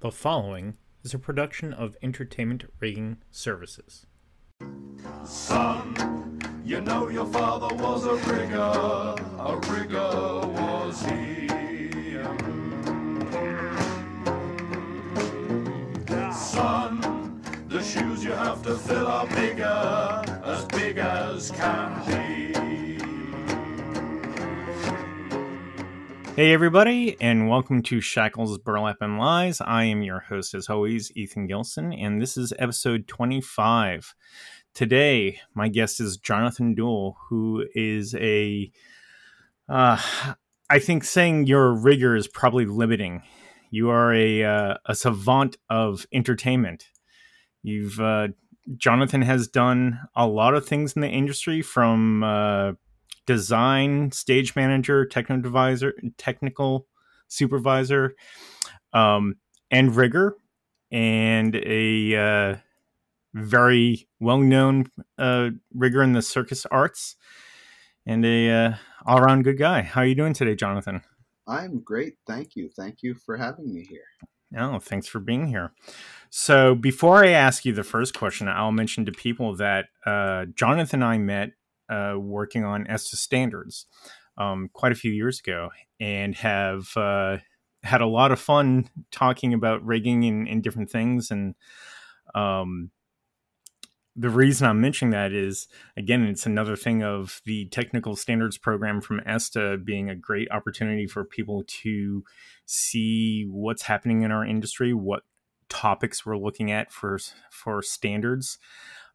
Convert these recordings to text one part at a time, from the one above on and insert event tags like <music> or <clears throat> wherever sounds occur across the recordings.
The following is a production of Entertainment Rigging Services. Son, you know your father was a rigger, a rigger was he. Son, the shoes you have to fill are bigger, as big as can be. Hey, everybody, and welcome to Shackles, Burlap, and Lies. I am your host, as always, Ethan Gilson, and this is episode 25. Today, my guest is Jonathan Deull, who is a. Uh, I think saying you're a rigger is probably limiting. You are a, uh, a savant of entertainment. You've. Uh, Jonathan has done a lot of things in the industry from uh, design, stage manager, technical advisor, technical supervisor, um, and rigger, and a uh, very well-known uh, rigger in the circus arts, and a uh, all-around good guy. How are you doing today, Jonathan? I'm great. Thank you. Thank you for having me here. Oh, thanks for being here. So, before I ask you the first question, I'll mention to people that uh, Jonathan and I met uh, working on ESTA standards um, quite a few years ago and have uh, had a lot of fun talking about rigging and, and different things. And um, the reason I'm mentioning that is, again, it's another thing of the technical standards program from ESTA being a great opportunity for people to see what's happening in our industry, what topics we're looking at for for standards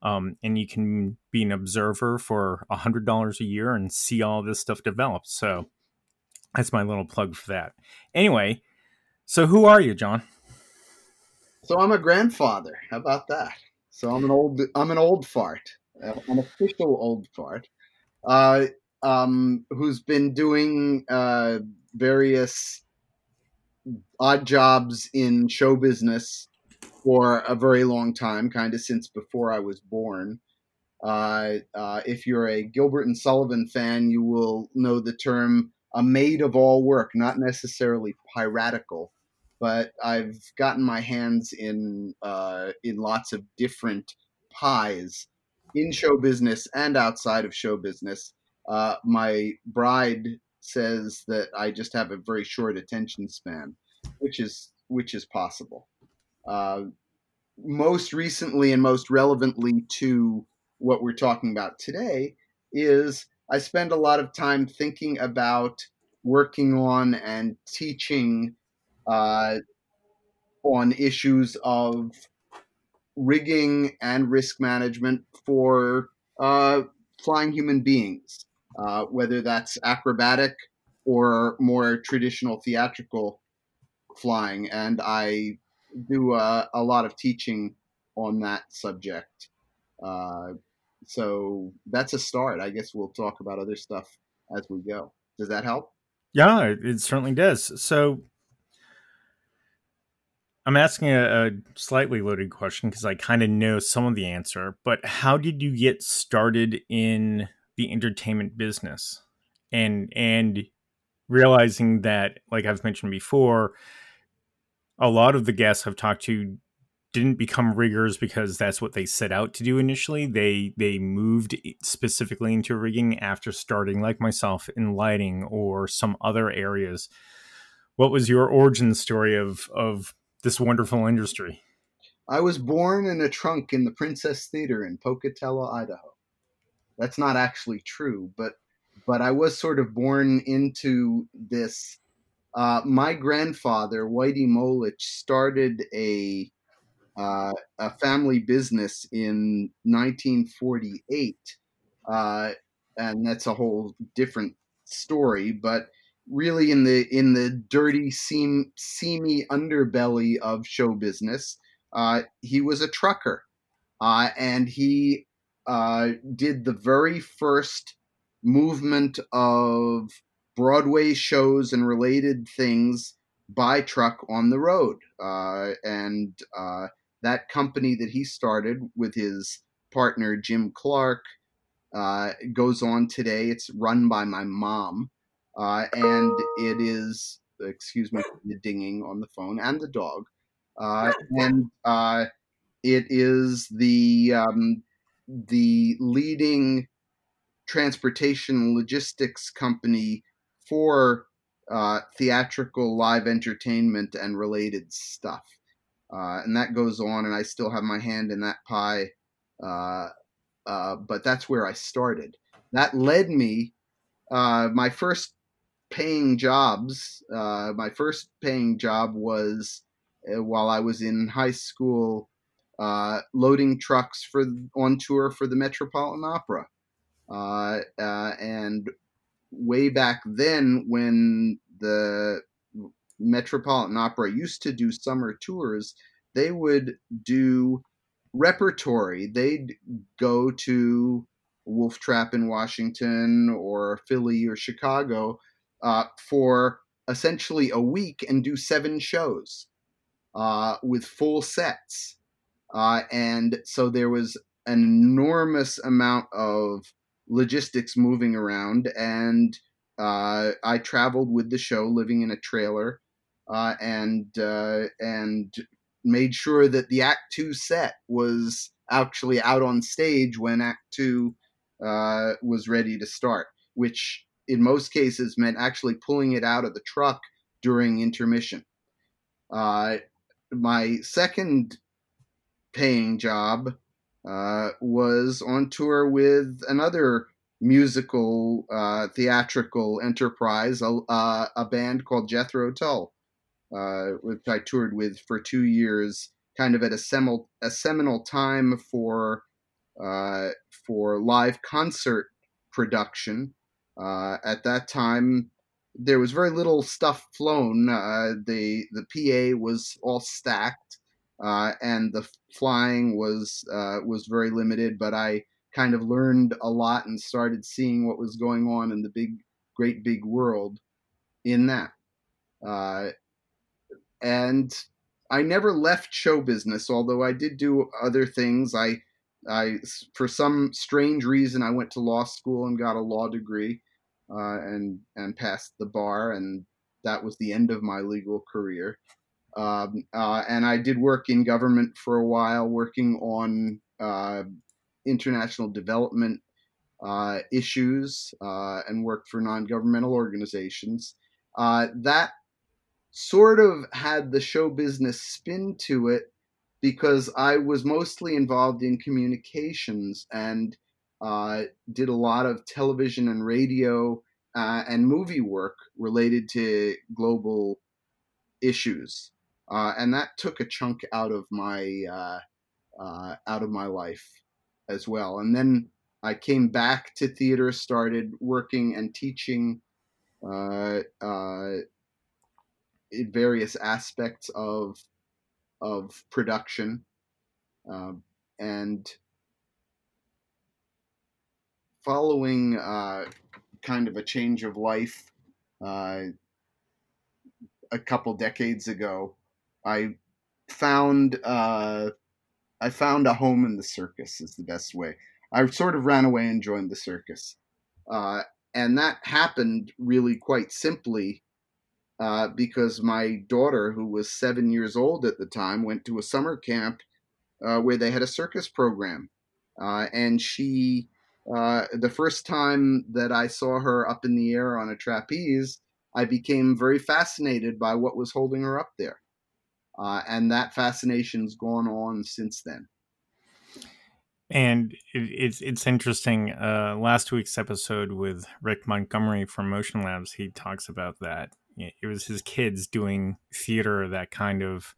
um, and you can be an observer for a hundred dollars a year and see all this stuff develop. So that's my little plug for that. Anyway, so who are you, John? So I'm a grandfather. How about that? So I'm an old I'm an old fart, an official old fart, uh, um, who's been doing uh, various odd jobs in show business for a very long time, kind of since before I was born. Uh, uh, if you're a Gilbert and Sullivan fan, you will know the term a maid of all work, not necessarily piratical, but I've gotten my hands in uh, in lots of different pies in show business and outside of show business. Uh, my bride says that I just have a very short attention span, which is which is possible. Uh, most recently and most relevantly to what we're talking about today is I spend a lot of time thinking about working on and teaching uh, on issues of rigging and risk management for uh, flying human beings, uh, whether that's acrobatic or more traditional theatrical flying. And I do uh, a lot of teaching on that subject. Uh, so that's a start. I guess we'll talk about other stuff as we go. Does that help? Yeah, it certainly does. So I'm asking a, a slightly loaded question because I kind of know some of the answer, but how did you get started in the entertainment business? And and realizing that, like I've mentioned before, a lot of the guests I've talked to didn't become riggers because that's what they set out to do initially. They they moved specifically into rigging after starting, like myself, in lighting or some other areas. What was your origin story of of this wonderful industry? I was born in a trunk in the Princess Theater in Pocatello, Idaho. That's not actually true, but but I was sort of born into this uh, my grandfather, Whitey Molich, started a uh, a family business in 1948, uh, and that's a whole different story. But really, in the in the dirty, seam, seamy underbelly of show business, uh, he was a trucker, uh, and he uh, did the very first movement of Broadway shows and related things by truck on the road. Uh, and uh, that company that he started with his partner, Jim Clark, uh, goes on today. It's run by my mom. Uh, and it is, excuse me, the dinging on the phone and the dog. uh, and uh, it is the um, the leading transportation logistics company for uh, theatrical live entertainment and related stuff. Uh, and that goes on, and I still have my hand in that pie. Uh, uh but that's where I started. That led me. Uh, my first paying jobs. Uh, my first paying job was while I was in high school, loading trucks for on tour for the Metropolitan Opera. and way back then, when the Metropolitan Opera used to do summer tours, they would do repertory. They'd go to Wolf Trap in Washington or Philly or Chicago uh, for essentially a week and do seven shows uh, with full sets. Uh, and so there was an enormous amount of logistics moving around. And uh, I traveled with the show, living in a trailer uh, and uh, and made sure that the Act Two set was actually out on stage when Act Two uh, was ready to start, which in most cases meant actually pulling it out of the truck during intermission. Uh, my second paying job uh, was on tour with another musical uh, theatrical enterprise, a, uh, a, band called Jethro Tull uh, which I toured with for two years, kind of at a, a seminal time for uh, for live concert production. At that time, there was very little stuff flown. The the PA was all stacked, uh, and the flying was uh, was very limited. But I kind of learned a lot and started seeing what was going on in the big, great big world in that. Uh, and I never left show business, although I did do other things. I, I for some strange reason, I went to law school and got a law degree, uh, and and passed the bar, and that was the end of my legal career. Um, uh, and I did work in government for a while, working on uh, international development uh, issues, uh, and worked for non-governmental organizations. Uh, that sort of had the show business spin to it because I was mostly involved in communications and uh, did a lot of television and radio and movie work related to global issues, uh, and that took a chunk out of my uh, uh, out of my life as well. And then I came back to theater, started working and teaching uh, various aspects of of production, um, and following uh, kind of a change of life uh, a couple decades ago, I found uh, I found a home in the circus is the best way. I sort of ran away and joined the circus, uh, and that happened really quite simply uh, because my daughter, who was seven years old at the time, went to a summer camp uh, where they had a circus program. Uh, and she, uh, the first time that I saw her up in the air on a trapeze, I became very fascinated by what was holding her up there. Uh, and that fascination's gone on since then. And it, it's it's interesting. Uh, last week's episode with Rick Montgomery from Motion Labs, he talks about that it was his kids doing theater that kind of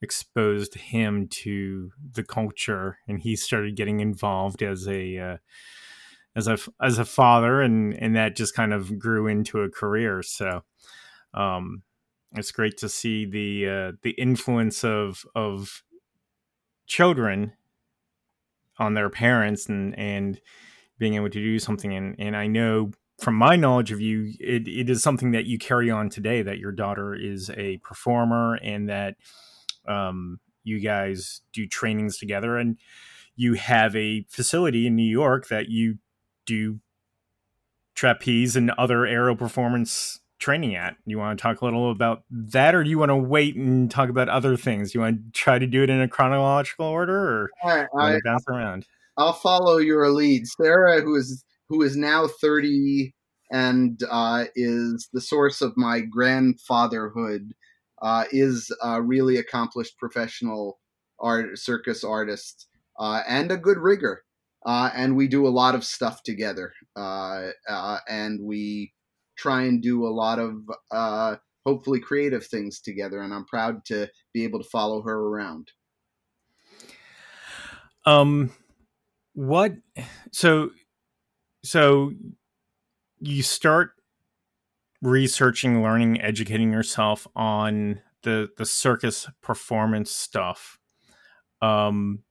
exposed him to the culture and he started getting involved as a uh, as a as a father and and that just kind of grew into a career so um it's great to see the uh, the influence of of children on their parents and and being able to do something and and I know from my knowledge of you, it, it is something that you carry on today. That your daughter is a performer, and that um, you guys do trainings together, and you have a facility in New York that you do trapeze and other aero performance training at? You want to talk a little about that, or do you want to wait and talk about other things? You want to try to do it in a chronological order, or right, bounce around? I'll follow your lead. Sarah, who is who is now thirty and uh, is the source of my grandfatherhood, uh, is a really accomplished professional art circus artist uh, and a good rigger. Uh, and we do a lot of stuff together, uh, uh, and we try and do a lot of hopefully creative things together. And I'm proud to be able to follow her around. Um, what? So, so you start researching, learning, educating yourself on the the circus performance stuff. Um,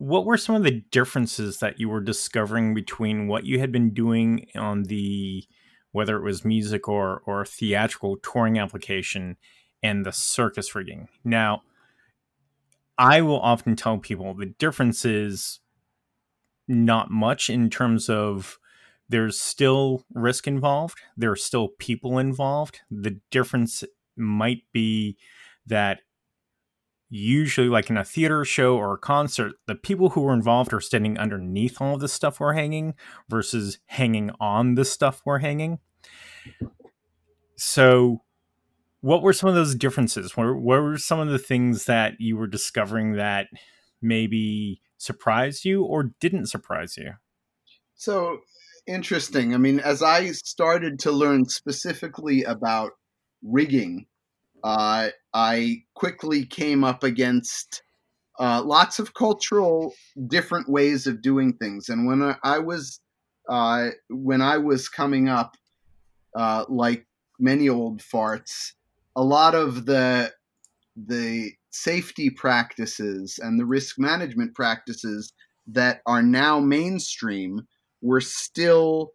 what were some of the differences that you were discovering between what you had been doing on the whether it was music or or theatrical touring application and the circus rigging? Now, I will often tell people the difference is not much in terms of there's still risk involved. There are still people involved. The difference might be that usually, like in a theater show or a concert, the people who were involved are standing underneath all of the stuff we're hanging versus hanging on the stuff we're hanging. So, what were some of those differences? What, what were some of the things that you were discovering that maybe surprised you or didn't surprise you? So, interesting. I mean, as I started to learn specifically about rigging, uh, I quickly came up against uh, lots of cultural different ways of doing things. And when I, I was uh, when I was coming up, uh, like many old farts, a lot of the the safety practices and the risk management practices that are now mainstream were still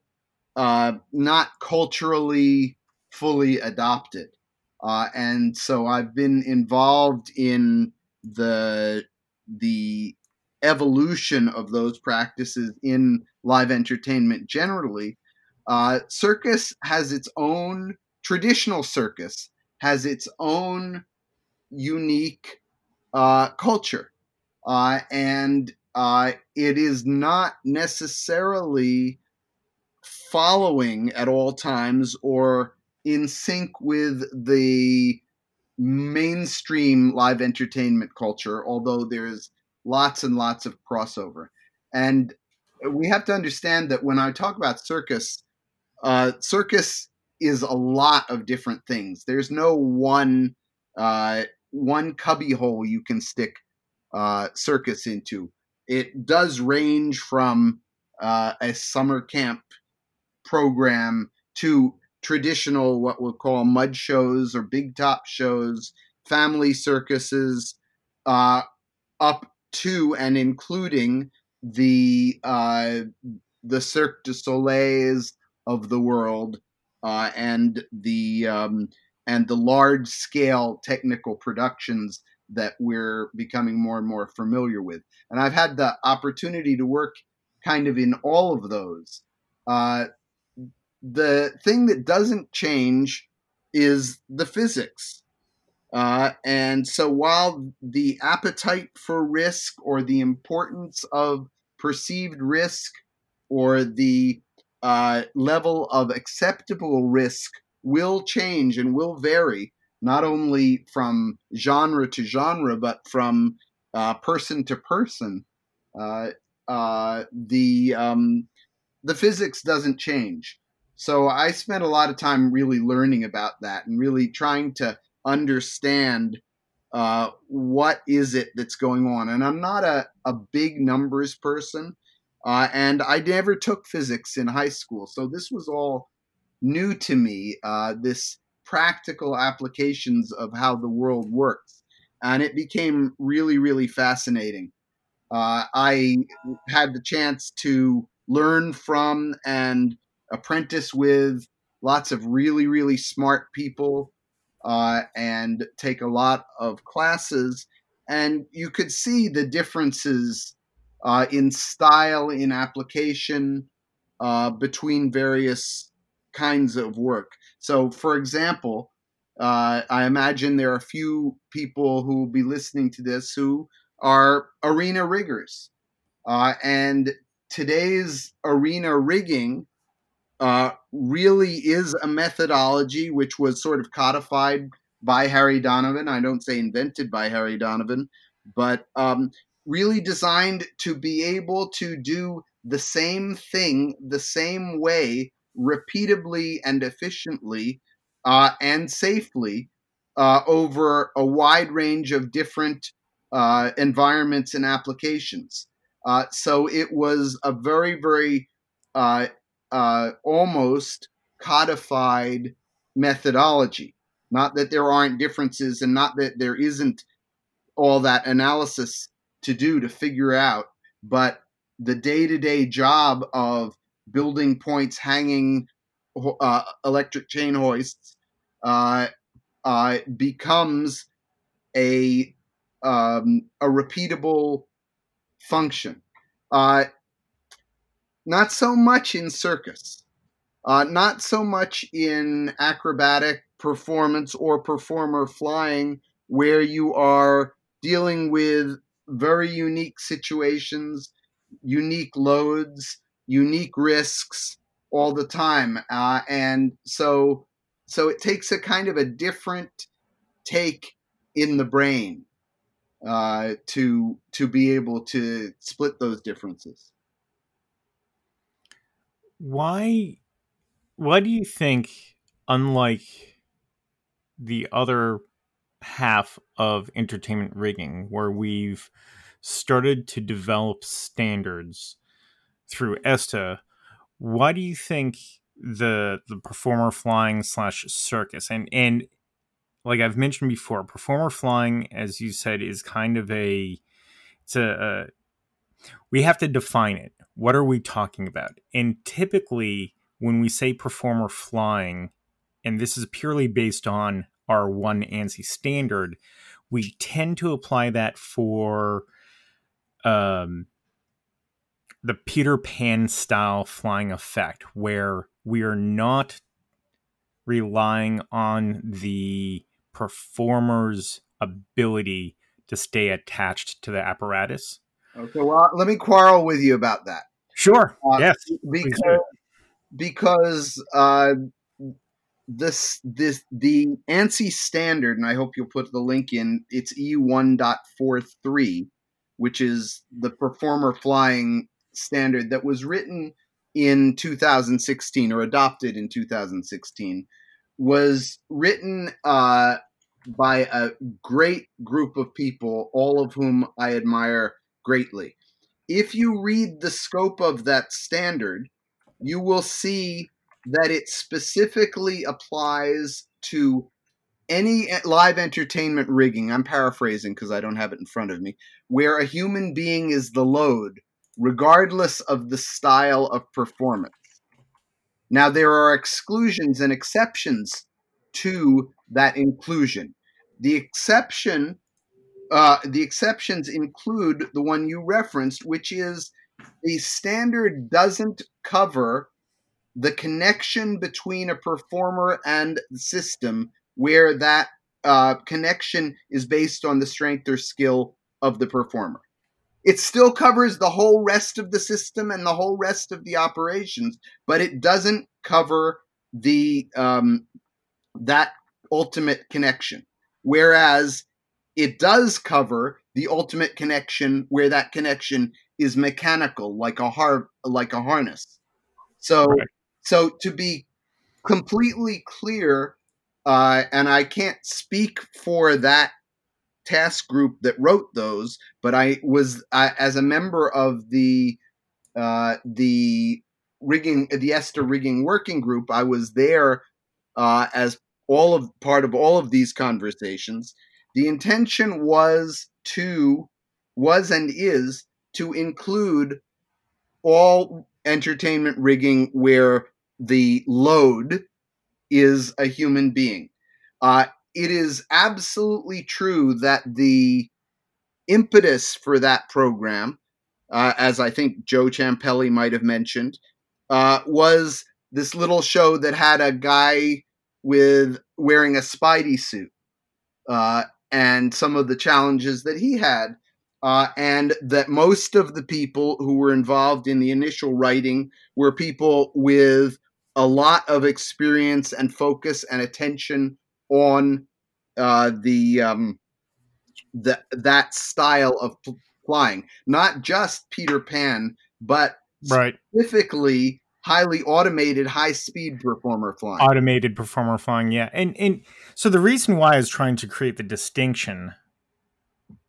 uh, not culturally fully adopted. Uh, and so I've been involved in the the evolution of those practices in live entertainment generally. Uh, circus has its own traditional circus has its own unique uh, culture, uh, and uh, it is not necessarily following at all times or in sync with the mainstream live entertainment culture, although there's lots and lots of crossover. And we have to understand that when I talk about circus, uh, circus is a lot of different things. There's no one uh, one cubby hole you can stick uh, circus into. It does range from uh, a summer camp program to traditional, what we'll call mud shows or big top shows, family circuses, uh, up to and including the uh, the Cirque du Soleils of the world uh, and the um, and the large scale technical productions that we're becoming more and more familiar with. And I've had the opportunity to work kind of in all of those. Uh, the thing that doesn't change is the physics. Uh, and so while the appetite for risk or the importance of perceived risk or the uh, level of acceptable risk will change and will vary, not only from genre to genre, but from uh, person to person. Uh, uh, the um, the physics doesn't change. So I spent a lot of time really learning about that and really trying to understand uh, what is it that's going on. And I'm not a, a big numbers person. Uh, and I never took physics in high school. So this was all new to me, uh, this practical applications of how the world works. And it became really, really fascinating. Uh, I had the chance to learn from and apprentice with lots of really, really smart people uh, and take a lot of classes. And you could see the differences uh, in style, in application uh, between various kinds of work. So, for example, uh, I imagine there are a few people who will be listening to this who are arena riggers. Uh, and today's arena rigging uh, really is a methodology which was sort of codified by Harry Donovan. I don't say invented by Harry Donovan, but um, really designed to be able to do the same thing the same way repeatably and efficiently uh, and safely uh, over a wide range of different uh, environments and applications. Uh, so it was a very, very uh, uh, almost codified methodology. Not that there aren't differences and not that there isn't all that analysis to do to figure out, but the day to day job of building points, hanging uh, electric chain hoists, uh, uh, becomes a um, a repeatable function. Not so much in circus, uh, not so much in acrobatic performance or performer flying, where you are dealing with very unique situations, unique loads, unique risks all the time, uh, and so so it takes a kind of a different take in the brain uh, to to be able to split those differences. Why why do you think unlike the other half of entertainment rigging where we've started to develop standards through ESTA, why do you think the the performer flying slash circus and and like I've mentioned before, performer flying, as you said, is kind of a it's a, a we have to define it. What are we talking about? And typically, when we say performer flying, and this is purely based on our one ANSI standard, we tend to apply that for um, the Peter Pan style flying effect, where we are not relying on the performer's ability to stay attached to the apparatus. Okay, well, let me quarrel with you about that. Sure. Uh, yes. Because because uh, this this the ANSI standard, and I hope you'll put the link in. It's E1.43, which is the performer flying standard that was written in 2016 or adopted in 2016 was written uh, by a great group of people, all of whom I admire greatly. If you read the scope of that standard, you will see that it specifically applies to any live entertainment rigging. I'm paraphrasing because I don't have it in front of me, where a human being is the load, regardless of the style of performance. Now, there are exclusions and exceptions to that inclusion. The exception, uh, the exceptions include the one you referenced, which is the standard doesn't cover the connection between a performer and the system, where that uh, connection is based on the strength or skill of the performer. It still covers the whole rest of the system and the whole rest of the operations, but it doesn't cover the um, that ultimate connection. Whereas it does cover the ultimate connection where that connection is mechanical, like a har- like a harness. So, right. so to be completely clear, uh, and I can't speak for that task group that wrote those, but I was I, as a member of the uh, the rigging the ESTA rigging working group. I was there uh, as all of part of all of these conversations. The intention was to was and is to include all entertainment rigging where the load is a human being. Uh, it is absolutely true that the impetus for that program, uh, as I think Joe Ciampelli might have mentioned, uh, was this little show that had a guy with wearing a Spidey suit, uh, and some of the challenges that he had. Uh, and that most of the people who were involved in the initial writing were people with a lot of experience and focus and attention on uh, the um, the that style of pl- flying, not just Peter Pan, but Right. specifically highly automated, high speed performer flying. Automated performer flying, yeah. And and so the reason why I was trying to create the distinction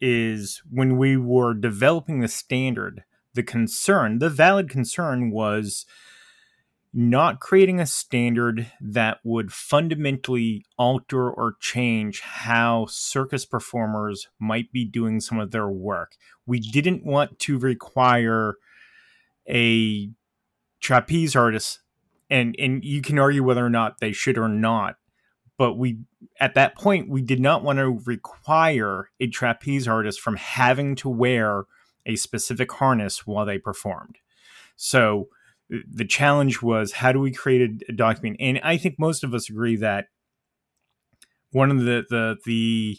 is when we were developing the standard, the concern, the valid concern was not creating a standard that would fundamentally alter or change how circus performers might be doing some of their work. We didn't want to require a trapeze artists, and and you can argue whether or not they should or not but we at that point we did not want to require a trapeze artist from having to wear a specific harness while they performed. So the challenge was how do we create a, document? And i think most of us agree that one of the the the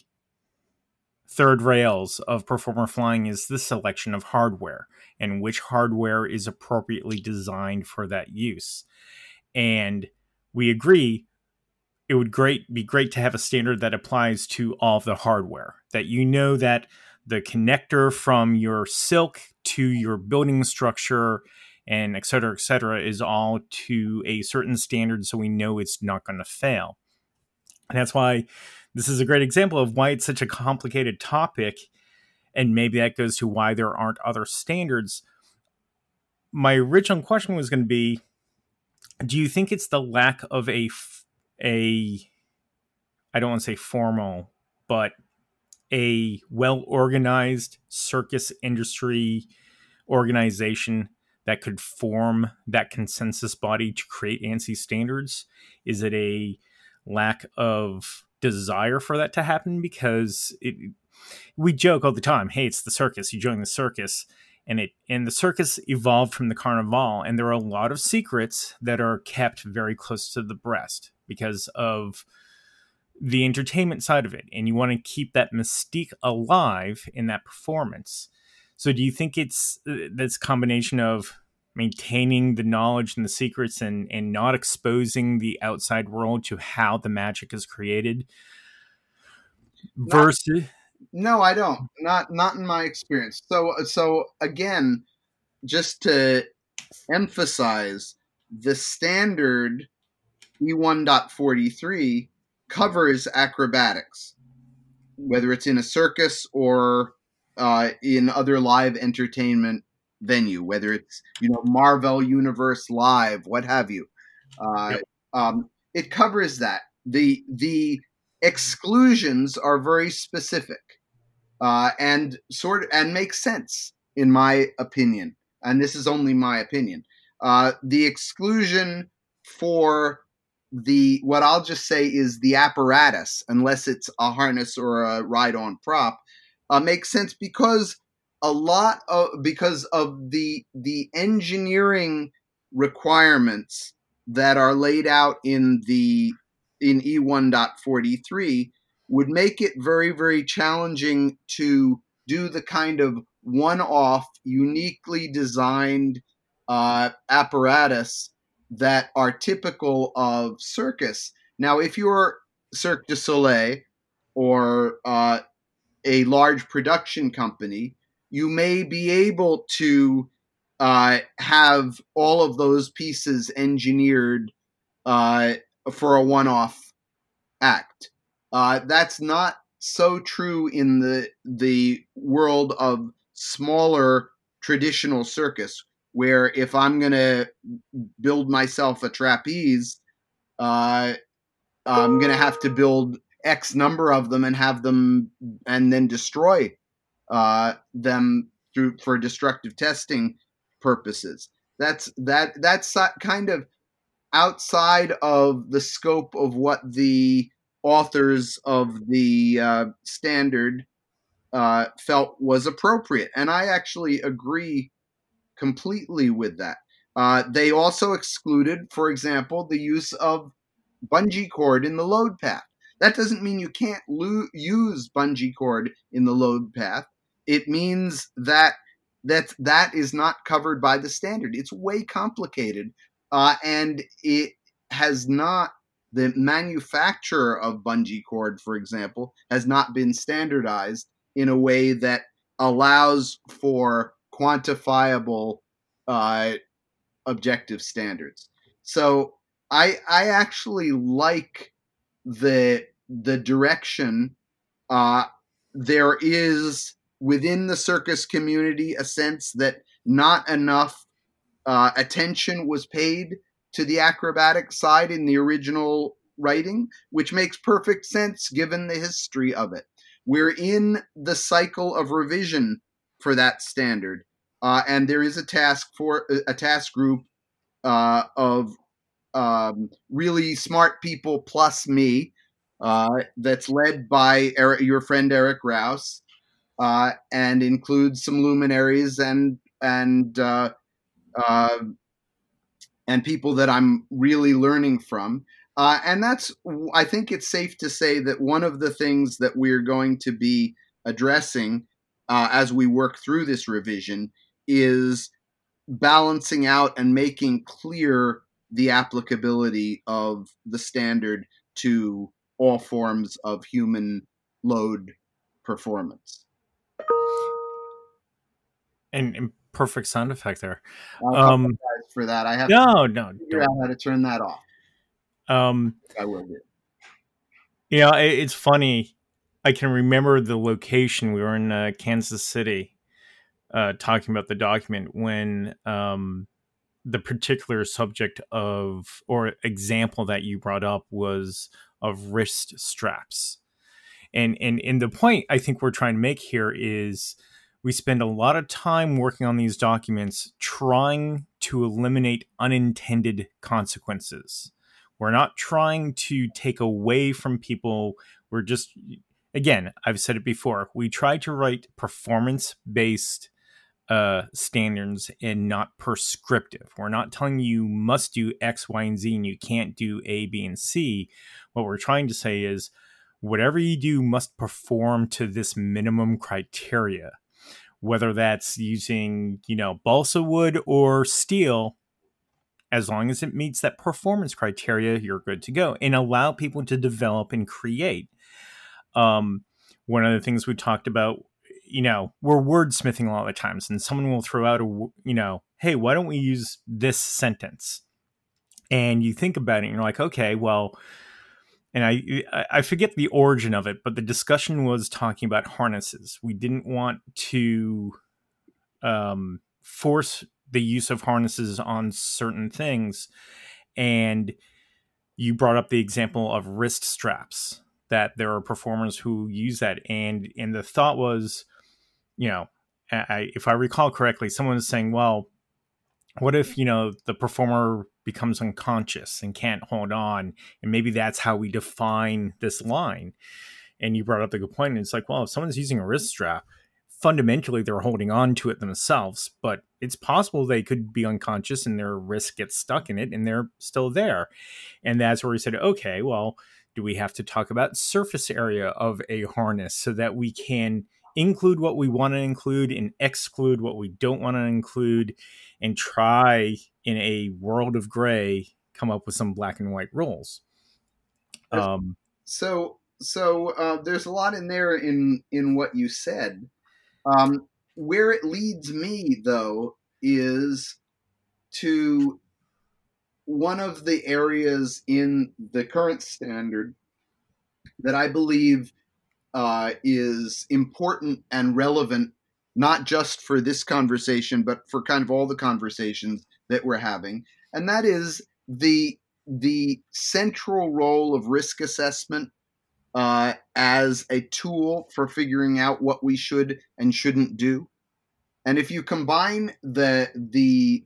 third rails of performer flying is the selection of hardware and which hardware is appropriately designed for that use and we agree it would great be great to have a standard that applies to all of the hardware that you know that the connector from your silk to your building structure and et cetera, et cetera, is all to a certain standard so we know it's not going to fail. And that's why this is a great example of why it's such a complicated topic. And maybe that goes to why there aren't other standards. My original question was going to be Do you think it's the lack of a, a I don't want to say formal, but a well organized circus industry organization that could form that consensus body to create ANSI standards? Is it a lack of desire for that to happen? Because it, we joke all the time, hey, it's the circus, you join the circus. And it and the circus evolved from the carnival, and there are a lot of secrets that are kept very close to the breast because of the entertainment side of it. And you want to keep that mystique alive in that performance. So do you think it's uh, this combination of maintaining the knowledge and the secrets and and not exposing the outside world to how the magic is created versus no, I don't. Not not in my experience. So so again, just to emphasize the standard E1.43 covers acrobatics, whether it's in a circus or uh, in other live entertainment venue, whether it's you know Marvel Universe Live, what have you. Uh, Yep. um, it covers that. the The exclusions are very specific uh, and sort of, and make sense in my opinion. And this is only my opinion. Uh, the exclusion for the what I'll just say is the apparatus, unless it's a harness or a ride-on prop, uh, makes sense because a lot of because of the the engineering requirements that are laid out in the in E E1.43 would make it very very challenging to do the kind of one-off uniquely designed uh, apparatus that are typical of circus. Now if you're cirque du soleil or uh, a large production company you may be able to uh, have all of those pieces engineered uh, for a one-off act. Uh, that's not so true in the the world of smaller traditional circus, where if I'm gonna build myself a trapeze, uh, I'm gonna have to build X number of them and have them and then destroy uh, them through for destructive testing purposes. That's that that's kind of outside of the scope of what the authors of the uh, standard uh, felt was appropriate, and I actually agree completely with that. Uh, they also excluded, for example, the use of bungee cord in the load path. That doesn't mean you can't lo- use bungee cord in the load path. It means that that that is not covered by the standard. It's way complicated, uh, and it has not. The manufacturer of bungee cord, for example, has not been standardized in a way that allows for quantifiable uh, objective standards. So I I actually like the the direction. Uh, there is within the circus community a sense that not enough uh, attention was paid to the acrobatic side in the original writing, which makes perfect sense given the history of it. We're in the cycle of revision for that standard, uh, and there is a task for a task group uh, of um, really smart people plus me uh, that's led by Eric, your friend Eric Rouse uh, and includes some luminaries and and uh, uh, and people that I'm really learning from. Uh, and that's, I think it's safe to say that one of the things that we're going to be addressing uh, as we work through this revision is balancing out and making clear the applicability of the standard to all forms of human load performance. And, and perfect sound effect there. Um, for that. I have No, to no. figure don't. out how to turn that off. Um, I will do. you know, it, it's funny. I can remember the location. We were in uh, Kansas City, uh, talking about the document when um, the particular subject of or example that you brought up was of wrist straps, and and and the point I think we're trying to make here is we spend a lot of time working on these documents trying to eliminate unintended consequences. We're not trying to take away from people. We're just, again, I've said it before. We try to write performance based uh, standards and not prescriptive. We're not telling you you must do X, Y, and Z and you can't do A, B, and C. What we're trying to say is whatever you do must perform to this minimum criteria. Whether that's using, you know, balsa wood or steel, as long as it meets that performance criteria, you're good to go and allow people to develop and create. Um, one of the things we talked about, you know, we're wordsmithing a lot of times, and someone will throw out a, you know, hey, why don't we use this sentence? And you think about it, and you're like, okay, well, and I I- forget the origin of it, but the discussion was talking about harnesses. We didn't want to um, force the use of harnesses on certain things, and you brought up the example of wrist straps that there are performers who use that, and and the thought was, you know, I, if I recall correctly, someone was saying, well, what if you know the performer becomes unconscious and can't hold on and maybe that's how we define this line. And you brought up the good point and it's like well if someone's using a wrist strap fundamentally they're holding on to it themselves but it's possible they could be unconscious and their wrist gets stuck in it and they're still there. And that's where we said okay well do we have to talk about surface area of a harness so that we can include what we want to include and exclude what we don't want to include and try in a world of gray come up with some black and white rules um So so uh, there's a lot in there in in what you said. Um, where it leads me though is to one of the areas in the current standard that I believe uh, is important and relevant, not just for this conversation, but for kind of all the conversations that we're having, and that is the the central role of risk assessment uh, as a tool for figuring out what we should and shouldn't do. And if you combine the the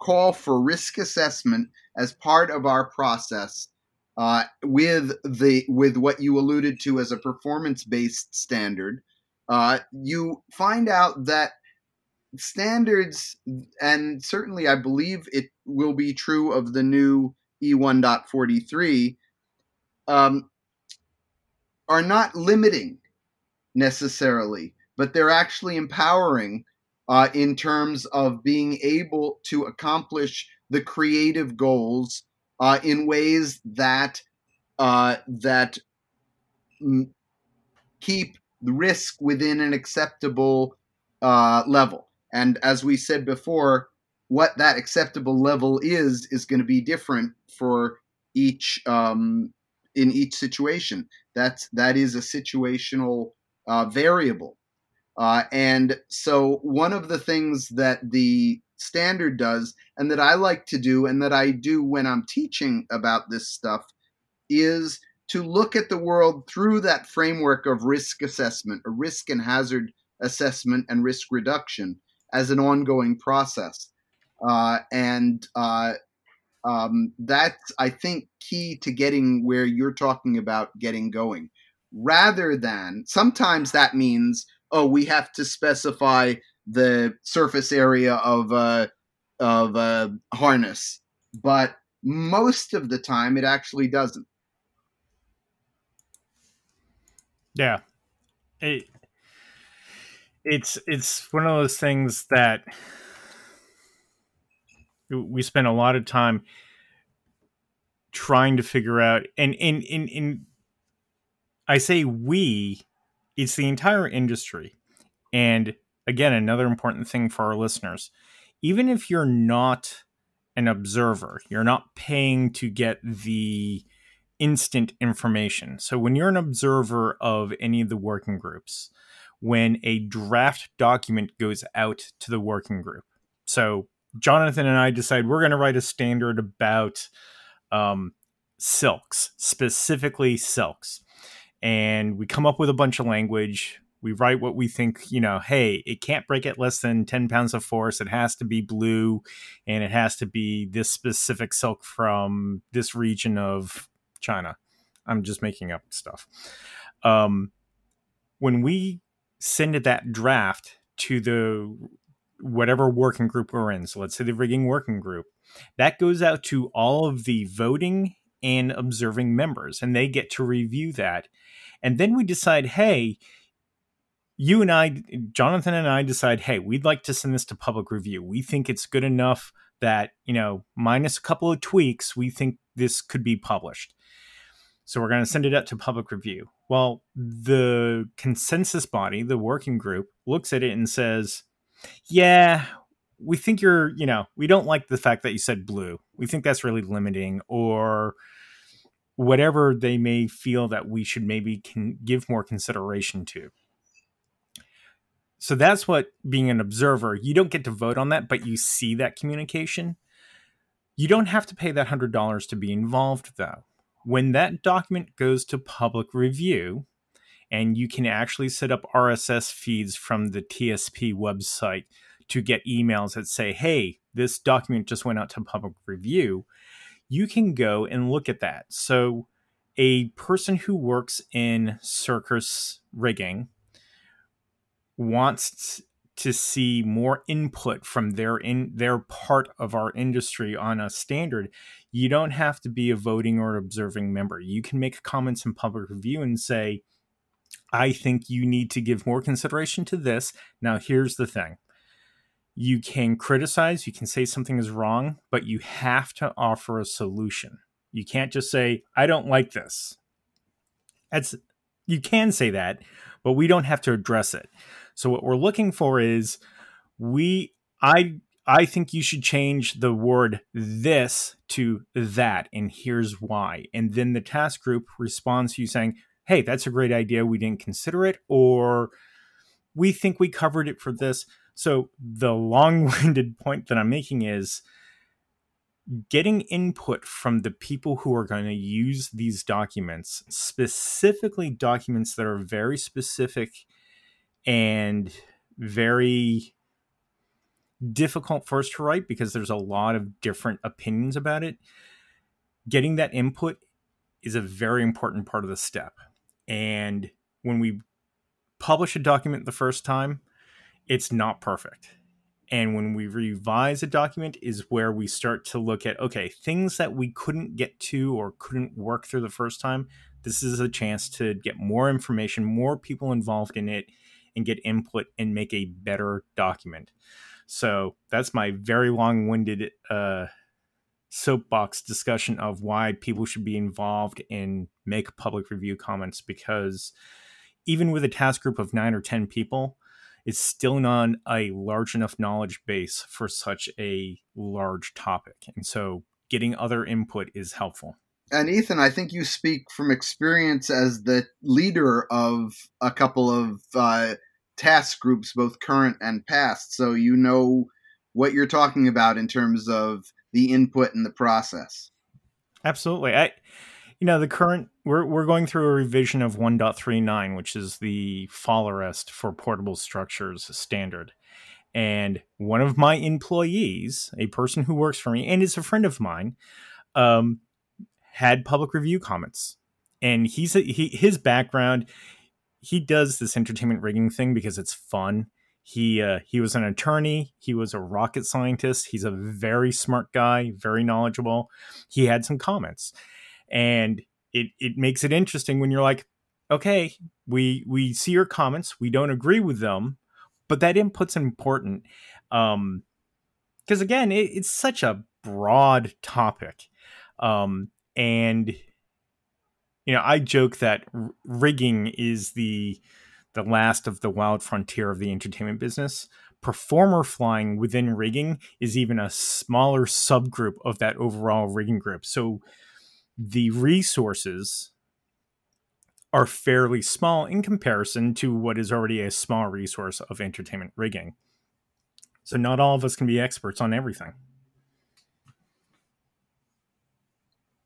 call for risk assessment as part of our process uh, with the with what you alluded to as a performance based standard, uh, you find out that standards, and certainly I believe it will be true of the new E1.43, um, are not limiting necessarily, but they're actually empowering uh, in terms of being able to accomplish the creative goals uh, in ways that uh, that m- keep risk within an acceptable uh, level. And as we said before, what that acceptable level is is going to be different for each um, in each situation. That's that is a situational uh, variable. Uh, and so one of the things that the standard does, and that I like to do, and that I do when I'm teaching about this stuff, is to look at the world through that framework of risk assessment, a risk and hazard assessment and risk reduction as an ongoing process. Uh, and uh, um, that's, I think, key to getting where you're talking about getting going. Rather than sometimes that means, oh, we have to specify the surface area of a of a harness, but most of the time it actually doesn't. Yeah, it, it's it's one of those things that we spend a lot of time trying to figure out and in in in I say we it's the entire industry. And again another important thing for our listeners even if you're not an observer you're not paying to get the instant information. So when you're an observer of any of the working groups when a draft document goes out to the working group so Jonathan and I decide we're going to write a standard about um, silks, specifically silks. And we come up with a bunch of language. We write what we think, you know, hey, it can't break at less than 10 pounds of force. It has to be blue and it has to be this specific silk from this region of China. I'm just making up stuff. Um, when we send that draft to the whatever working group we're in. So let's say the rigging working group. That goes out to all of the voting and observing members, and they get to review that. And then we decide, hey, you and I, Jonathan and I decide, hey, we'd like to send this to public review. We think it's good enough that, you know, minus a couple of tweaks, we think this could be published. So we're going to send it out to public review. Well, the consensus body, the working group, looks at it and says, yeah, we think you're, you know, we don't like the fact that you said blue. We think that's really limiting or whatever they may feel that we should maybe can give more consideration to. So that's what being an observer, you don't get to vote on that, but you see that communication. You don't have to pay that $100 to be involved though. When that document goes to public review, and you can actually set up RSS feeds from the TSP website to get emails that say, hey, this document just went out to public review. You can go and look at that. So, a person who works in circus rigging wants to see more input from their in their part of our industry on a standard you don't have to be a voting or observing member you can make comments in public review and say I think you need to give more consideration to this. Now, here's the thing you can criticize, you can say something is wrong, but you have to offer a solution. You can't just say, I don't like this. That's you can say that, but we don't have to address it. So what we're looking for is we I I think you should change the word this to that and here's why. And then the task group responds to you saying, hey, that's a great idea. We didn't consider it, or we think we covered it for this. So the long winded <laughs> point that I'm making is getting input from the people who are going to use these documents, specifically documents that are very specific and very difficult us to write because there's a lot of different opinions about it. Getting that input is a very important part of the step. And when we publish a document the first time, it's not perfect. And when we revise a document, is where we start to look at okay, things that we couldn't get to or couldn't work through the first time. This is a chance to get more information, more people involved in it, and get input and make a better document. So that's my very long winded uh, soapbox discussion of why people should be involved and make public review comments because even with a task group of nine or 10 people, it's still not a large enough knowledge base for such a large topic. And so getting other input is helpful. And Ethan, I think you speak from experience as the leader of a couple of uh, task groups, both current and past. So you know what you're talking about in terms of the input and the process. Absolutely. I you know, the current we're we're going through a revision of 1.39, which is the fall arrest for portable structures standard. And one of my employees, a person who works for me and is a friend of mine, um, had public review comments. And he's a, he his background, he does this entertainment rigging thing because it's fun he uh, he was an attorney. He was a rocket scientist. He's a very smart guy, very knowledgeable. He had some comments, and it it makes it interesting when you're like, okay, we we see your comments. We don't agree with them, but that input's important. Um, because again, it, it's such a broad topic, um, and you know, I joke that rigging is the the last of the wild frontier of the entertainment business. Performer flying within rigging is even a smaller subgroup of that overall rigging group. So the resources are fairly small in comparison to what is already a small resource of entertainment rigging. So not all of us can be experts on everything.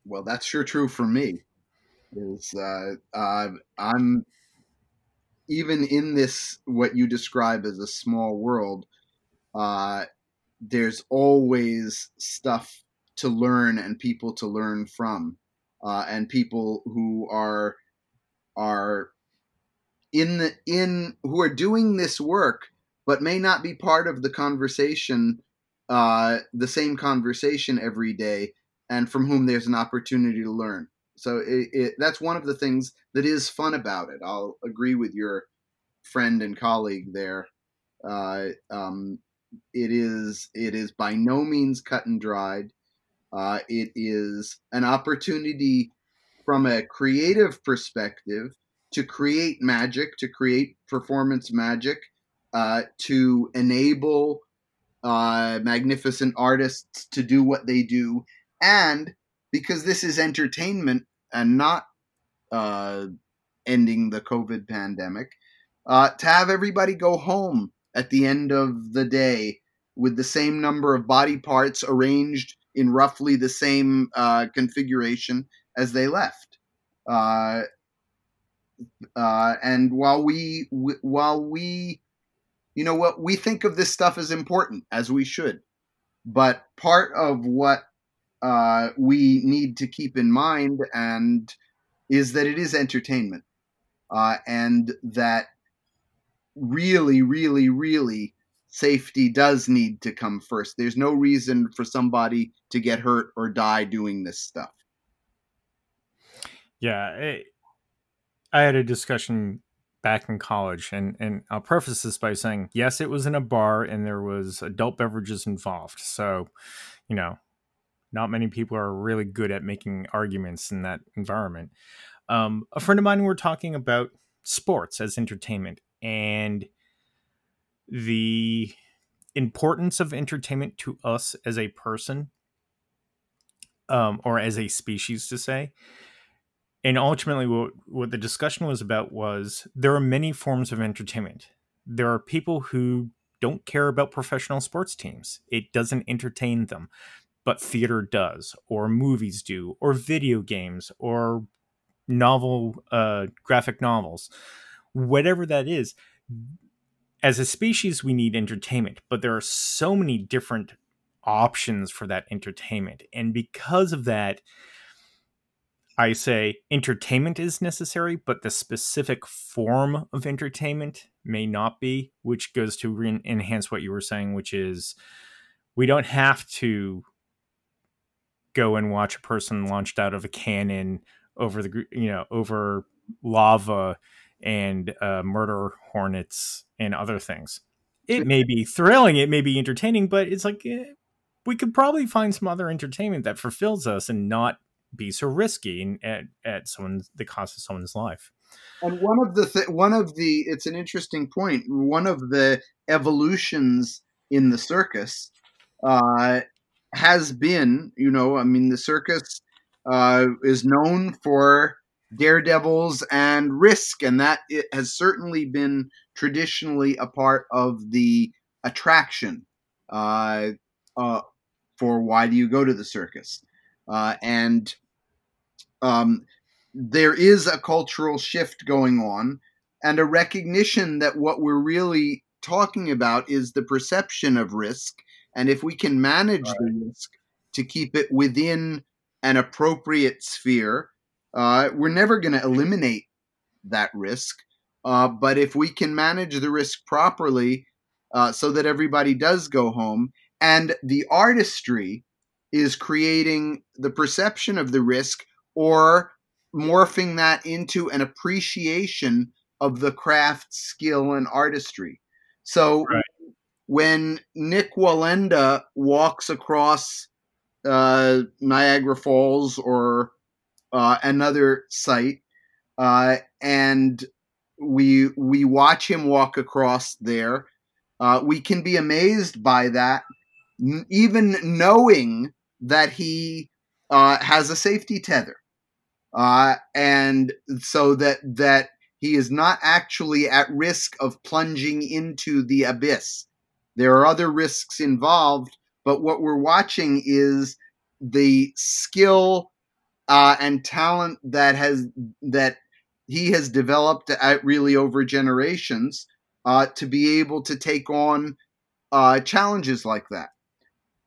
Well, that's sure true for me. Is uh, uh, I'm even in this what you describe as a small world uh, there's always stuff to learn and people to learn from uh, and people who are are in the in who are doing this work but may not be part of the conversation uh, the same conversation every day and from whom there's an opportunity to learn so it, it, that's one of the things that is fun about it. I'll agree with your friend and colleague there. Uh, um, it is it is by no means cut and dried. Uh, it is an opportunity from a creative perspective to create magic, to create performance magic, uh, to enable uh, magnificent artists to do what they do, and because this is entertainment and not uh, ending the COVID pandemic, uh, to have everybody go home at the end of the day with the same number of body parts arranged in roughly the same uh, configuration as they left. Uh, uh, and while we, w- while we, you know what, we think of this stuff as important as we should, but part of what uh, we need to keep in mind and is that it is entertainment, uh, and that really, really, really safety does need to come first. There's no reason for somebody to get hurt or die doing this stuff. Yeah, it, I had a discussion back in college, and and I'll preface this by saying, yes, it was in a bar and there was adult beverages involved. So, you know, not many people are really good at making arguments in that environment. Um, a friend of mine we were talking about sports as entertainment, and the importance of entertainment to us as a person um, or as a species to say. And ultimately what, what the discussion was about was there are many forms of entertainment. There are people who don't care about professional sports teams. It doesn't entertain them but theater does or movies do or video games or novel uh, graphic novels. Whatever that is as a species we need entertainment but there are so many different options for that entertainment. And because of that I say entertainment is necessary, but the specific form of entertainment may not be, which goes to re- enhance what you were saying, which is we don't have to go and watch a person launched out of a cannon over the you know over lava and uh, murder hornets and other things. It may be thrilling, it may be entertaining, but it's like eh, we could probably find some other entertainment that fulfills us and not be so risky at at someone's the cost of someone's life. And one of the th- one of the it's an interesting point. One of the evolutions in the circus uh, has been, you know, I mean, the circus uh, is known for daredevils and risk, and that it has certainly been traditionally a part of the attraction uh, uh, for why do you go to the circus, uh, and um, there is a cultural shift going on and a recognition that what we're really talking about is the perception of risk and if we can manage right. the risk to keep it within an appropriate sphere uh, we're never going to eliminate that risk uh, but if we can manage the risk properly uh, so that everybody does go home and the artistry is creating the perception of the risk or morphing that into an appreciation of the craft skill and artistry. So right. When Nik Wallenda walks across uh, Niagara Falls or uh, another site, uh, and we we watch him walk across there, uh, we can be amazed by that, even knowing that he uh, has a safety tether uh, and so that that he is not actually at risk of plunging into the abyss. There are other risks involved, but what we're watching is the skill uh, and talent that has that he has developed at really over generations uh, to be able to take on uh, challenges like that.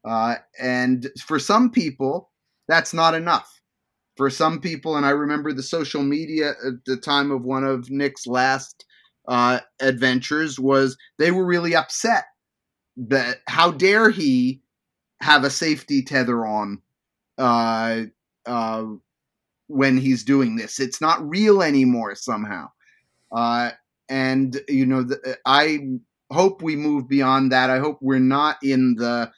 Uh, and for some people, that's not enough for some people, and I remember the social media at the time of one of Nik's last uh, adventures was they were really upset that how dare he have a safety tether on uh, uh, when he's doing this. It's not real anymore somehow. Uh, and you know, the, I hope we move beyond that. I hope we're not in the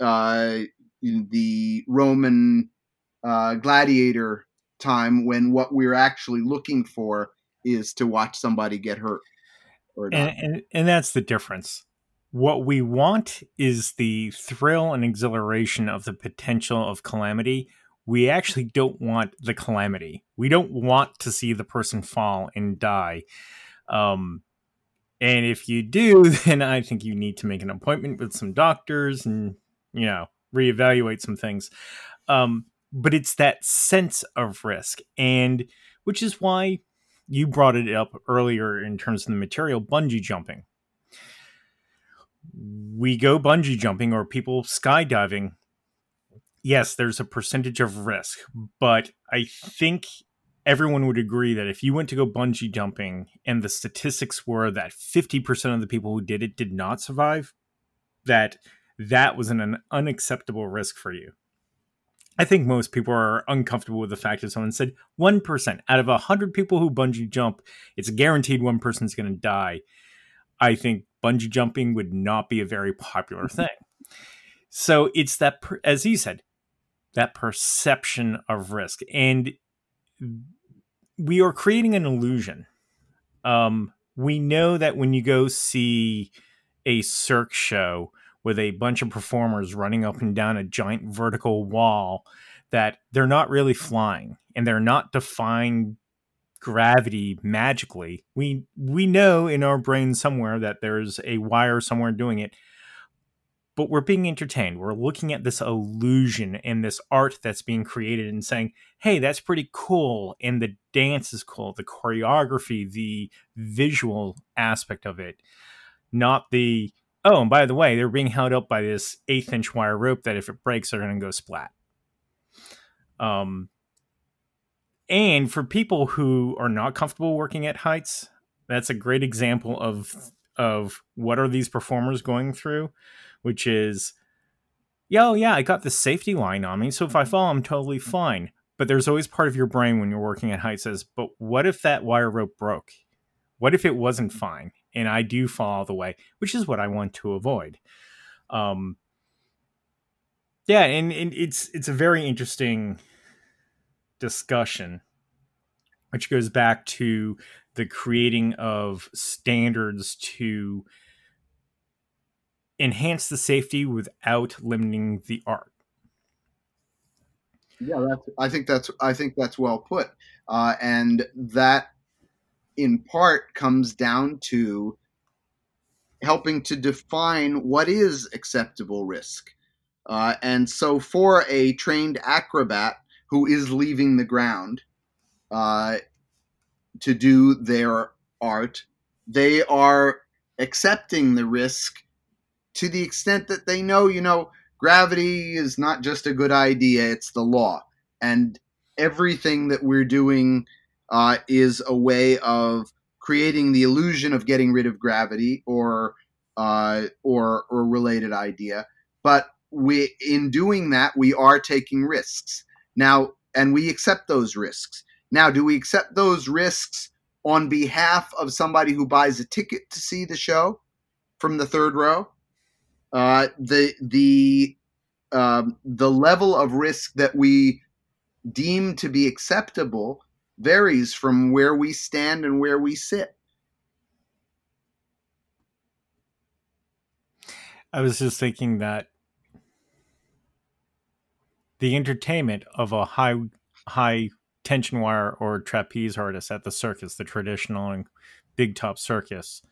uh, in the Roman uh, gladiator time when what we're actually looking for is to watch somebody get hurt. And, and, and that's the difference. What we want is the thrill and exhilaration of the potential of calamity. We actually don't want the calamity. We don't want to see the person fall and die. Um, and if you do, <laughs> then I think you need to make an appointment with some doctors and, you know, reevaluate some things. Um, but it's that sense of risk and which is why you brought it up earlier in terms of the material bungee jumping we go bungee jumping or people skydiving yes there's a percentage of risk but i think everyone would agree that if you went to go bungee jumping and the statistics were that 50% of the people who did it did not survive that that was an, unacceptable risk for you I think most people are uncomfortable with the fact that someone said 1% out of 100 people who bungee jump, it's guaranteed one person's going to die. I think bungee jumping would not be a very popular mm-hmm. thing. So it's that, as he said, that perception of risk. And we are creating an illusion. Um, we know that when you go see a Cirque show, with a bunch of performers running up and down a giant vertical wall that they're not really flying and they're not defying gravity magically. We we know in our brain somewhere that there's a wire somewhere doing it. But we're being entertained. We're looking at this illusion and this art that's being created and saying, hey, that's pretty cool. And the dance is cool, the choreography, the visual aspect of it, not the Oh, and by the way, they're being held up by this eighth inch wire rope that if it breaks, they're going to go splat. Um, and for people who are not comfortable working at heights, that's a great example of of what are these performers going through, which is, yo, yeah, I got the safety line on me, so if I fall, I'm totally fine. But there's always part of your brain when you're working at heights says, but what if that wire rope broke? What if it wasn't fine and I do fall all the way, which is what I want to avoid. Um, yeah, and, and it's it's a very interesting discussion, which goes back to the creating of standards to enhance the safety without limiting the art. Yeah, that's, I think that's I think that's well put, uh, and that in part comes down to helping to define what is acceptable risk. Uh, and so, for a trained acrobat who is leaving the ground uh, to do their art, they are accepting the risk to the extent that they know, you know, gravity is not just a good idea, it's the law. And everything that we're doing uh, is a way of creating the illusion of getting rid of gravity or uh, or or related idea. But we in doing that we are taking risks now, and we accept those risks. Now, do we accept those risks on behalf of somebody who buys a ticket to see the show from the third row? Uh, the the um, the level of risk that we deem to be acceptable varies from where we stand and where we sit. I was just thinking that the entertainment of a high high tension wire or trapeze artist at the circus, the traditional and big top circus,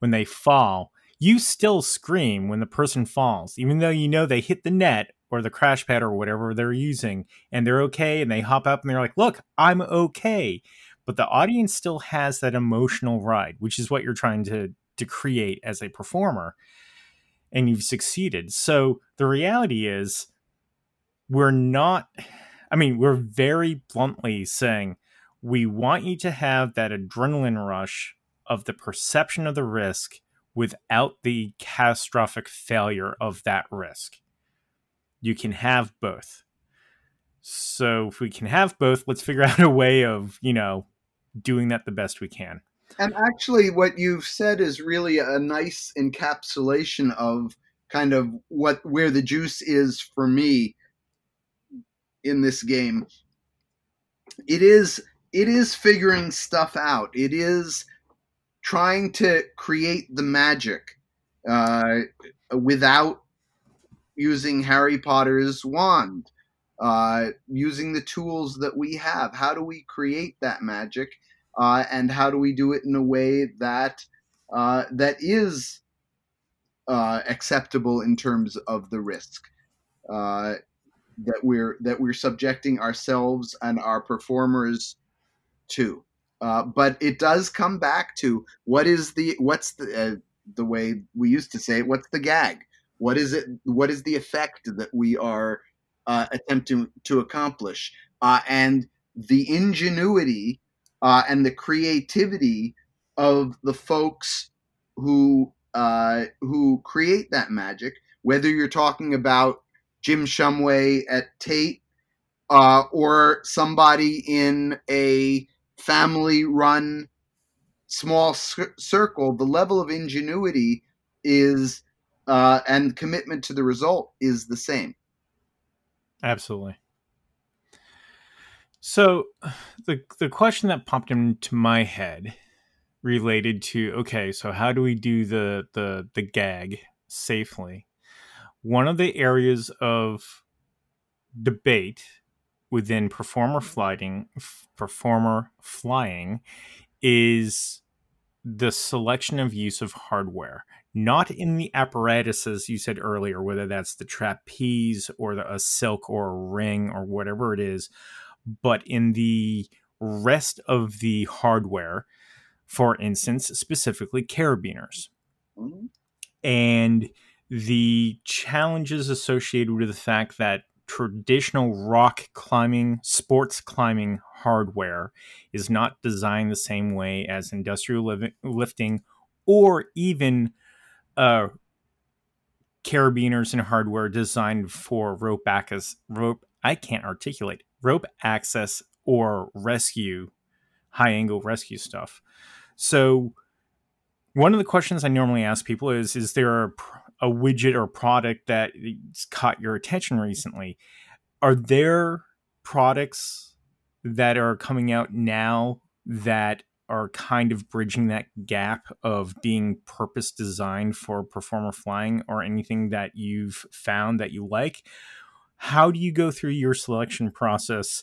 when they fall, you still scream when the person falls, even though you know they hit the net or the crash pad or whatever they're using and they're okay and they hop up and they're like, look, I'm okay. But the audience still has that emotional ride, which is what you're trying to to create as a performer. And you've succeeded. So the reality is we're not I mean, we're very bluntly saying we want you to have that adrenaline rush of the perception of the risk without the catastrophic failure of that risk you can have both. So if we can have both, let's figure <laughs> out a way of, you know, doing that the best we can. And actually, what you've said is really a nice encapsulation of kind of what where the juice is for me in this game. It is it is figuring stuff out. It is trying to create the magic uh, without using Harry Potter's wand, uh, using the tools that we have. How do we create that magic, uh, and how do we do it in a way that uh, that is uh, acceptable in terms of the risk uh, that we're that we're subjecting ourselves and our performers to? Uh, but it does come back to what is the what's the the way we used to say what's the gag what is it? What is the effect that we are uh, attempting to accomplish? Uh, and the ingenuity uh, and the creativity of the folks who uh, who create that magic. Whether you're talking about Jim Shumway at Tait uh, or somebody in a family-run small circle, the level of ingenuity is uh, and commitment to the result is the same. Absolutely. So, the the question that popped into my head related to okay, so how do we do the the the gag safely? One of the areas of debate within performer flying performer flying is the selection of use of hardware not in the apparatuses you said earlier, whether that's the trapeze or the, a silk or a ring or whatever it is, but in the rest of the hardware, for instance, specifically carabiners. Mm-hmm. And the challenges associated with the fact that traditional rock climbing, sports climbing hardware is not designed the same way as industrial li- lifting or even uh, carabiners and hardware designed for rope access. Rope, I can't articulate rope access or rescue, high angle rescue stuff. So, one of the questions I normally ask people is: Is there a, a widget or product that's caught your attention recently? Are there products that are coming out now that are kind of bridging that gap of being purpose designed for performer flying or anything that you've found that you like? How do you go through your selection process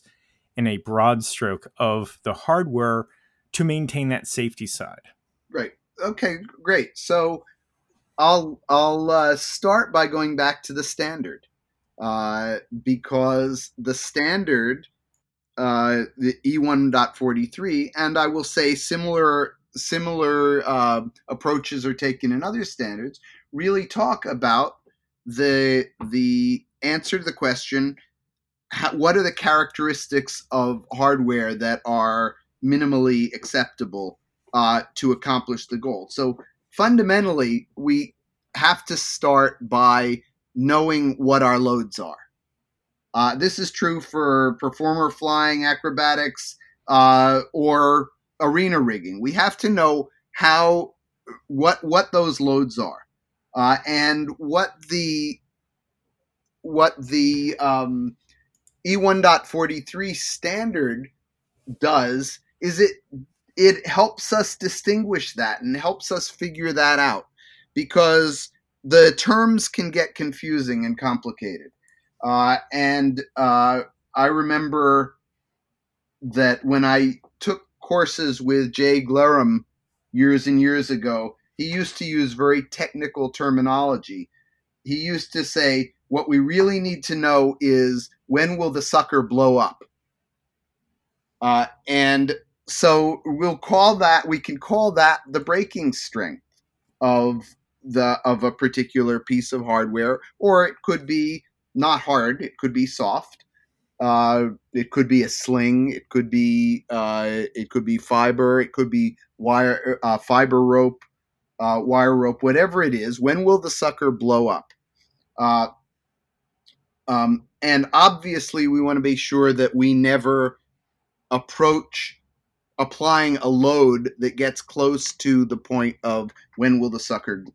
in a broad stroke of the hardware to maintain that safety side? Right. Okay great. So i'll i'll uh, start by going back to the standard uh, because the standard uh, the E1.43, and I will say similar similar uh, approaches are taken in other standards. Really talk about the the answer to the question: how, what are the characteristics of hardware that are minimally acceptable uh, to accomplish the goal? So fundamentally, we have to start by knowing what our loads are. Uh, this is true for performer flying, acrobatics, uh, or arena rigging. We have to know how what what those loads are, uh, and what the what the um, E1.43 standard does is it it helps us distinguish that and helps us figure that out because the terms can get confusing and complicated. Uh, and uh, I remember that when I took courses with Jay Glerum years and years ago, he used to use very technical terminology. He used to say, What we really need to know is when will the sucker blow up? Uh, and so we'll call that, we can call that the breaking strength of the of a particular piece of hardware, or it could be not hard. It could be soft. Uh, it could be a sling. It could be uh, it could be fiber. It could be wire uh, fiber rope, uh, wire rope, whatever it is. When will the sucker blow up? Uh, um, and obviously, we want to be sure that we never approach applying a load that gets close to the point of when will the sucker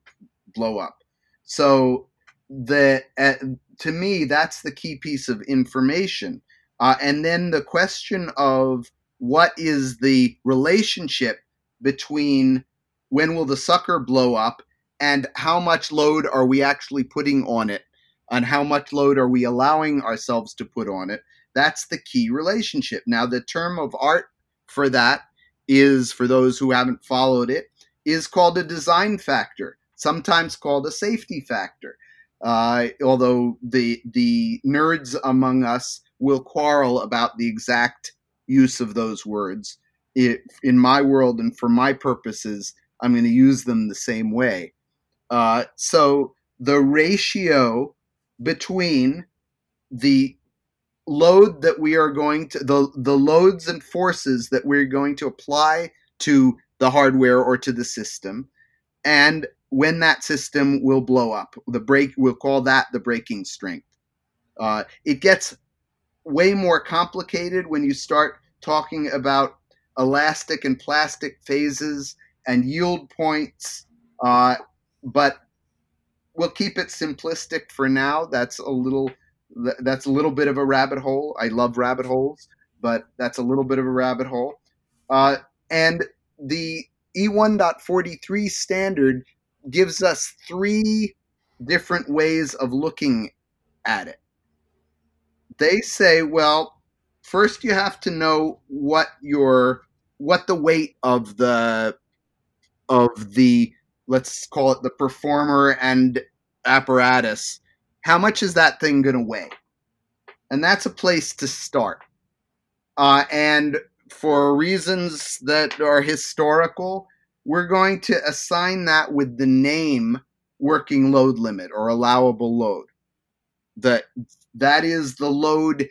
blow up. So the uh, to me that's the key piece of information. Uh, and then the question of what is the relationship between when will the sucker blow up and how much load are we actually putting on it? And how much load are we allowing ourselves to put on it? That's the key relationship. Now the term of art for that is for those who haven't followed it is called a design factor sometimes called a safety factor uh, although the the nerds among us will quarrel about the exact use of those words. It, in my world and for my purposes, I'm going to use them the same way. Uh, so the ratio between the load that we are going to the the loads and forces that we're going to apply to the hardware or to the system and when that system will blow up. The break, we'll call that the breaking strength. Uh, it gets way more complicated when you start talking about elastic and plastic phases and yield points, uh, but we'll keep it simplistic for now. That's a little that's a little bit of a rabbit hole. I love rabbit holes, but that's a little bit of a rabbit hole. Uh, and the E1.43 standard gives us three different ways of looking at it. They say, well, first you have to know what your what the weight of the of the let's call it the performer and apparatus how much is that thing going to weigh and that's a place to start uh, and for reasons that are historical we're going to assign that with the name working load limit or allowable load. that that is the load,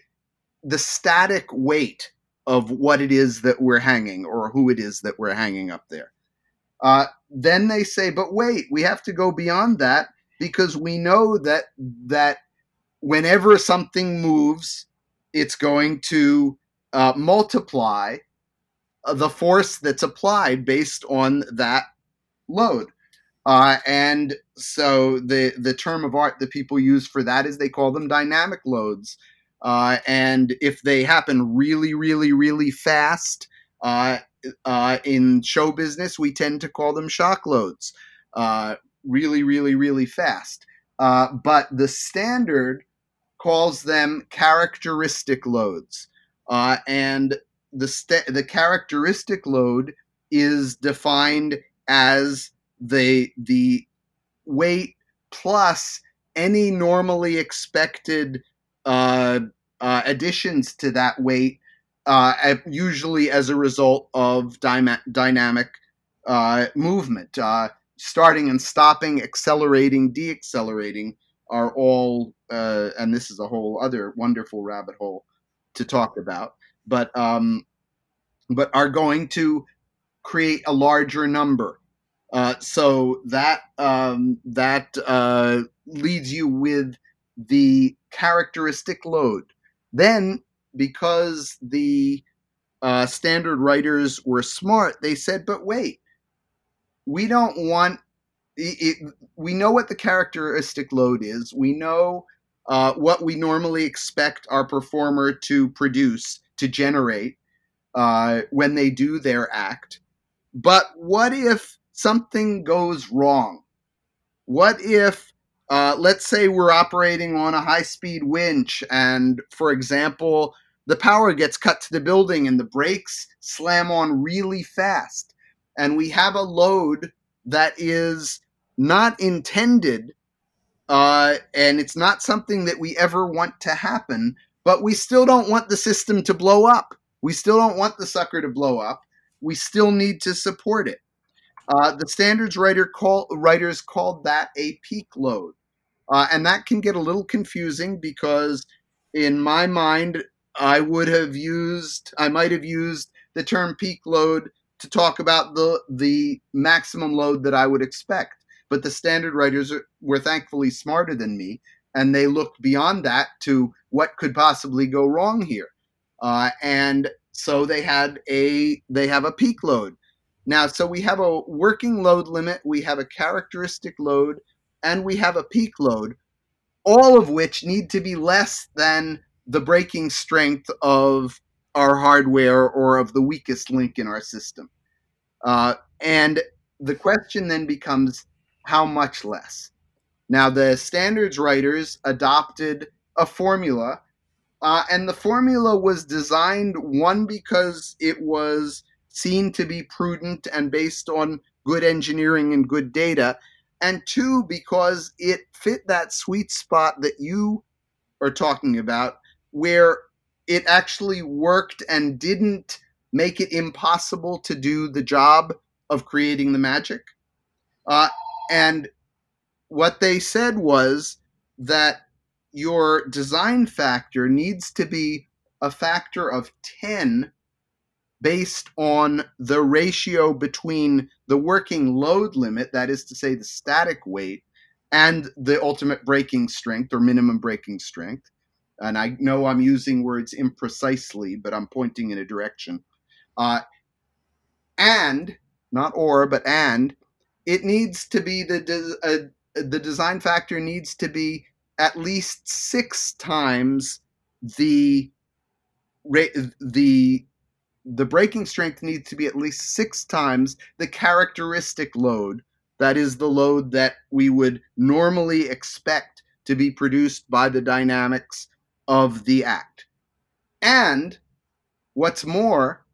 the static weight of what it is that we're hanging or who it is that we're hanging up there. Uh, then they say, but wait, we have to go beyond that because we know that that whenever something moves, it's going to uh, multiply uh, the force that's applied based on that load. Uh, and so the the term of art that people use for that is they call them dynamic loads. Uh, and if they happen really, really, really fast, uh, uh, in show business, we tend to call them shock loads. Really, really, really fast. Uh, but the standard calls them characteristic loads. Uh, and the, st- the characteristic load is defined as the, the weight plus any normally expected uh, uh, additions to that weight uh, usually as a result of dyma- dynamic uh, movement. Starting and stopping, accelerating, deaccelerating are all, uh, and this is a whole other wonderful rabbit hole to talk about, but um, but are going to create a larger number. Uh, so that um, that uh, leads you with the characteristic load. Then because the uh, standard writers were smart, they said, but wait, we don't want it, we know what the characteristic load is. We know uh, what we normally expect our performer to produce, to generate uh, when they do their act. But what if something goes wrong? What if uh, let's say we're operating on a high speed winch, and for example, the power gets cut to the building and the brakes slam on really fast. And we have a load that is not intended, uh, and it's not something that we ever want to happen, but we still don't want the system to blow up. We still don't want the sucker to blow up. We still need to support it. Uh, the standards writer call, writers called that a peak load. Uh, and that can get a little confusing because, in my mind, I would have used, I might have used the term peak load to talk about the the maximum load that I would expect. But the standard writers were thankfully smarter than me, and they looked beyond that to what could possibly go wrong here. Uh, and so they had a they have a peak load. Now, so we have a working load limit, we have a characteristic load, and we have a peak load, all of which need to be less than the breaking strength of our hardware or of the weakest link in our system. Uh, and the question then becomes how much less? Now, the standards writers adopted a formula, uh, and the formula was designed one because it was seen to be prudent and based on good engineering and good data, and two, because it fit that sweet spot that you are talking about, where it actually worked and didn't make it impossible to do the job of creating the magic. Uh, and what they said was that your design factor needs to be a factor of 10 based on the ratio between the working load limit, that is to say, the static weight, and the ultimate breaking strength or minimum breaking strength. And I know I'm using words imprecisely, but I'm pointing in a direction. Uh, and, not or, but and, it needs to be the, de- uh, the design factor needs to be at least six times the the the breaking strength needs to be at least six times the characteristic load. That is the load that we would normally expect to be produced by the dynamics of the act. And what's more,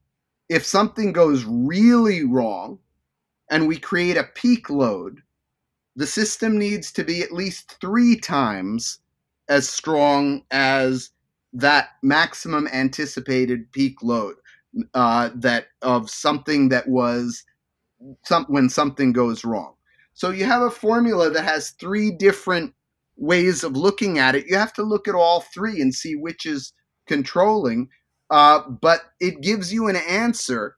if something goes really wrong and we create a peak load, the system needs to be at least three times as strong as that maximum anticipated peak load uh, that of something that was some when something goes wrong. So you have a formula that has three different ways of looking at it. You have to look at all three and see which is controlling. Uh, but it gives you an answer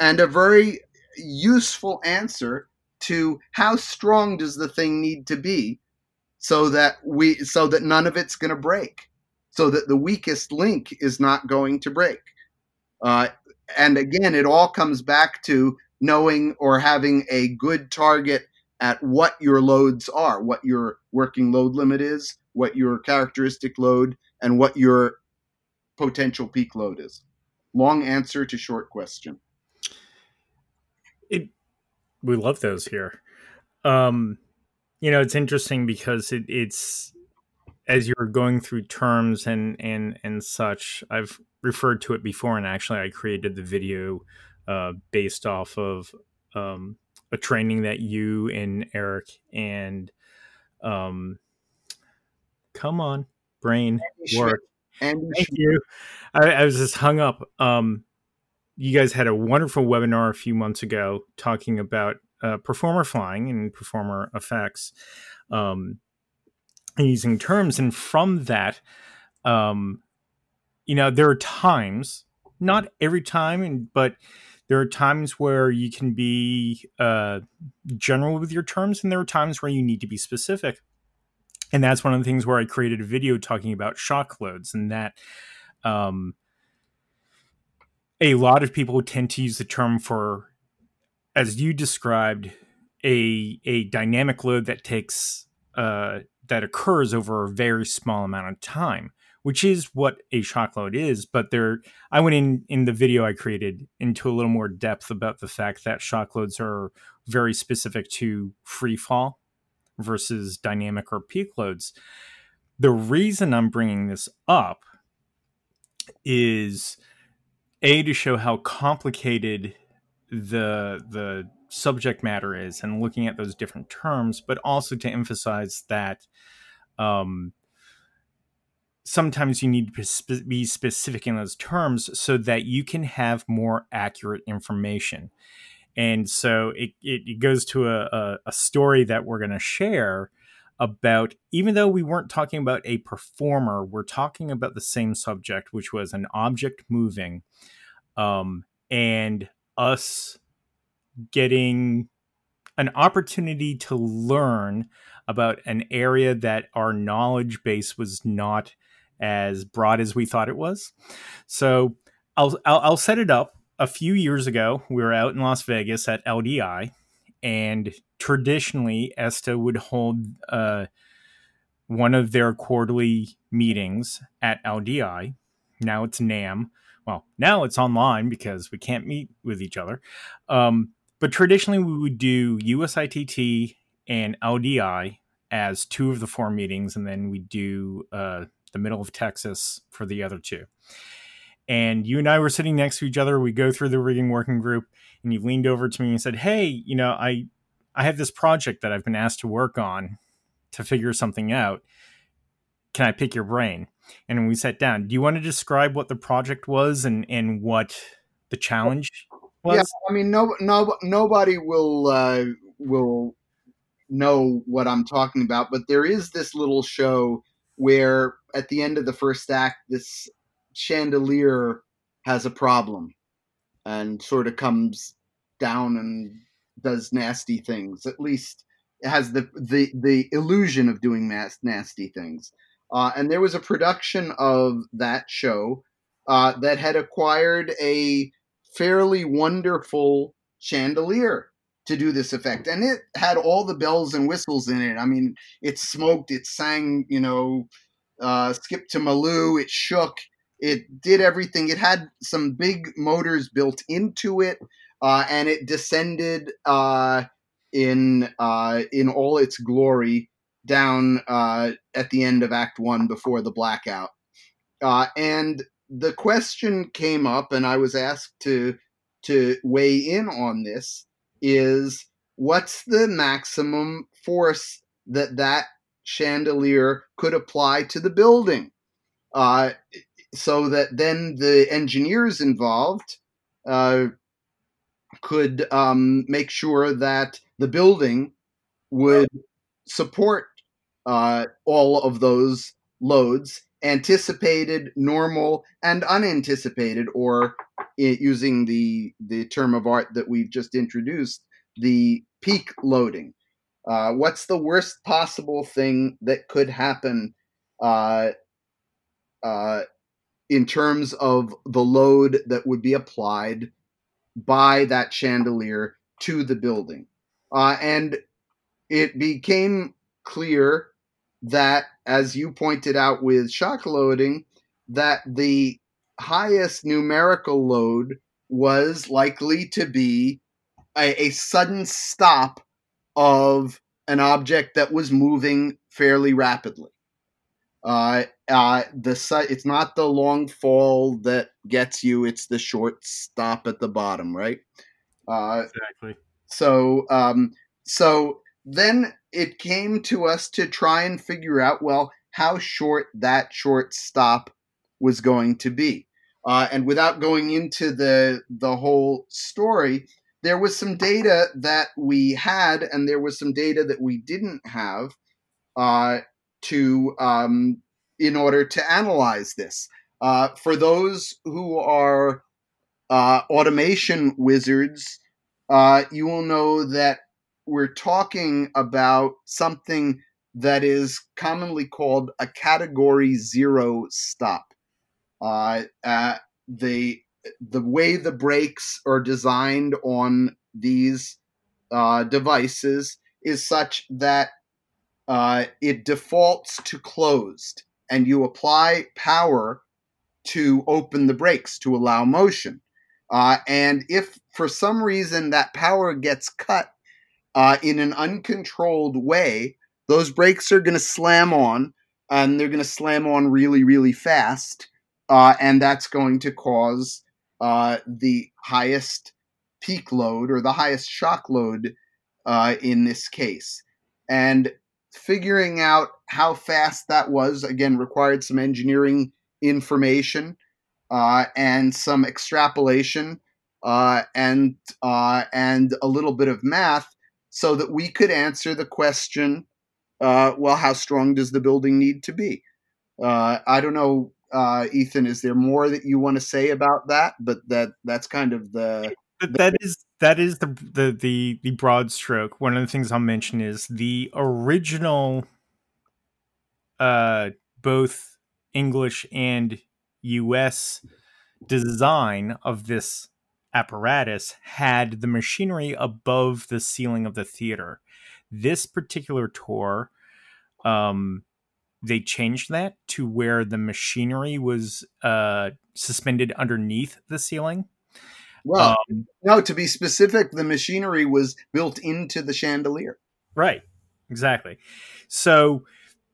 and a very useful answer to how strong does the thing need to be so that we so that none of it's going to break so that the weakest link is not going to break uh, and again it all comes back to knowing or having a good target at what your loads are what your working load limit is what your characteristic load and what your potential peak load is. Long answer to short question. It we love those here. Um you know it's interesting because it, it's as you're going through terms and and and such i've referred to it before and actually i created the video uh, based off of um, a training that you and eric and um come on brain work. And thank you. I, I was just hung up. Um you guys had a wonderful webinar a few months ago talking about uh, performer flying and performer effects um, using terms. And from that, um, you know, there are times, not every time, and but there are times where you can be uh, general with your terms, and there are times where you need to be specific. And that's one of the things where I created a video talking about shock loads, and that um, a lot of people tend to use the term for as you described, a a dynamic load that takes uh, that occurs over a very small amount of time, which is what a shock load is. But there, I went in in the video I created into a little more depth about the fact that shock loads are very specific to free fall versus dynamic or peak loads. The reason I'm bringing this up is a to show how complicated the the subject matter is and looking at those different terms, but also to emphasize that um, sometimes you need to be specific in those terms so that you can have more accurate information. And so it, it, goes to a, a, a story that we're going to share about, even though we weren't talking about a performer, we're talking about the same subject, which was an object moving. Um, and us getting an opportunity to learn about an area that our knowledge base was not as broad as we thought it was. So I'll, I'll, I'll set it up. A few years ago, we were out in Las Vegas at LDI, and traditionally, ESTA would hold uh, one of their quarterly meetings at LDI. Now it's NAMM. well, now it's online because we can't meet with each other. Um, but traditionally, we would do USITT and LDI as two of the four meetings, and then we do uh, the middle of Texas for the other two. And you and I were sitting next to each other. We go through the rigging working group, and you leaned over to me and said, "Hey, you know, I I have this project that I've been asked to work on to figure something out. Can I pick your brain?" and we sat down. Do you want to describe what the project was and and what the challenge was? Yeah, I mean, no, no, nobody will uh, will know what I'm talking about, but there is this little show where at the end of the first act, this chandelier has a problem and sort of comes down and does nasty things. At least it has the the the illusion of doing nasty things. Uh, and there was a production of that show uh, that had acquired a fairly wonderful chandelier to do this effect. And it had all the bells and whistles in it. I mean, it smoked, it sang, you know, uh, Skip to My Lou, it shook, it did everything. It had some big motors built into it, uh, and it descended uh, in uh, in all its glory down uh, at the end of Act One before the blackout. Uh, and the question came up, and I was asked to to weigh in on this: is what's the maximum force that that chandelier could apply to the building, uh, so that then the engineers involved uh, could um, make sure that the building would support uh, all of those loads anticipated, normal, and unanticipated, or it, using the the term of art that we've just introduced, the peak loading. Uh, what's the worst possible thing that could happen uh, uh, in terms of the load that would be applied by that chandelier to the building? Uh, and it became clear that, as you pointed out with shock loading, that the highest numerical load was likely to be a, a sudden stop of an object that was moving fairly rapidly. Uh, uh, the it's not the long fall that gets you; it's the short stop at the bottom, right? Uh, exactly. So, um, so then it came to us to try and figure out, well, how short that short stop was going to be. Uh, and without going into the the whole story, there was some data that we had, and there was some data that we didn't have uh, to um, in order to analyze this. Uh, for those who are uh, automation wizards, uh, you will know that we're talking about something that is commonly called a category zero stop. Uh, uh, the the way the brakes are designed on these uh, devices is such that uh, it defaults to closed, and you apply power to open the brakes to allow motion. Uh, and if for some reason that power gets cut uh, in an uncontrolled way, those brakes are going to slam on, and they're going to slam on really, really fast, uh, and that's going to cause uh, the highest peak load or the highest shock load uh, in this case. And figuring out how fast that was again required some engineering information uh, and some extrapolation uh, and uh, and a little bit of math so that we could answer the question uh, well how strong does the building need to be? Uh, i don't know uh, ethan is there more that you want to say about that? But that that's kind of the, the that is that is the, the the the broad stroke. One of the things i'll mention is the original uh both english and us design of this apparatus had the machinery above the ceiling of the theater. This particular tour, um, they changed that to where the machinery was uh, suspended underneath the ceiling. Well, um, no, to be specific, the machinery was built into the chandelier. Right, exactly. So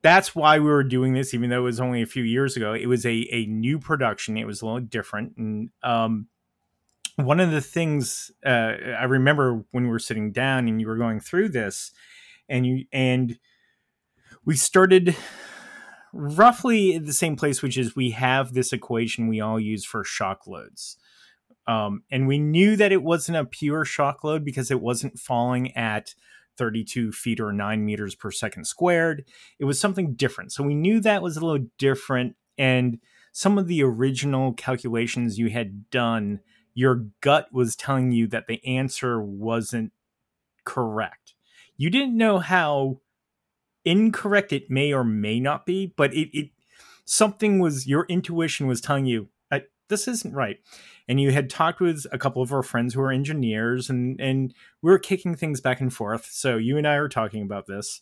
that's why we were doing this, even though it was only a few years ago. It was a, a new production. It was a little different. And um, one of the things uh, I remember when we were sitting down and you were going through this, and you and we started roughly at the same place, which is we have this equation we all use for shock loads. Um, and we knew that it wasn't a pure shock load because it wasn't falling at 32 feet or 9 meters per second squared. It was something different. So we knew that was a little different. And some of the original calculations you had done, your gut was telling you that the answer wasn't correct. You didn't know how incorrect it may or may not be, but it, it something was your intuition was telling you uh, this isn't right. And you had talked with a couple of our friends who are engineers and and we were kicking things back and forth. So you and i are talking about this.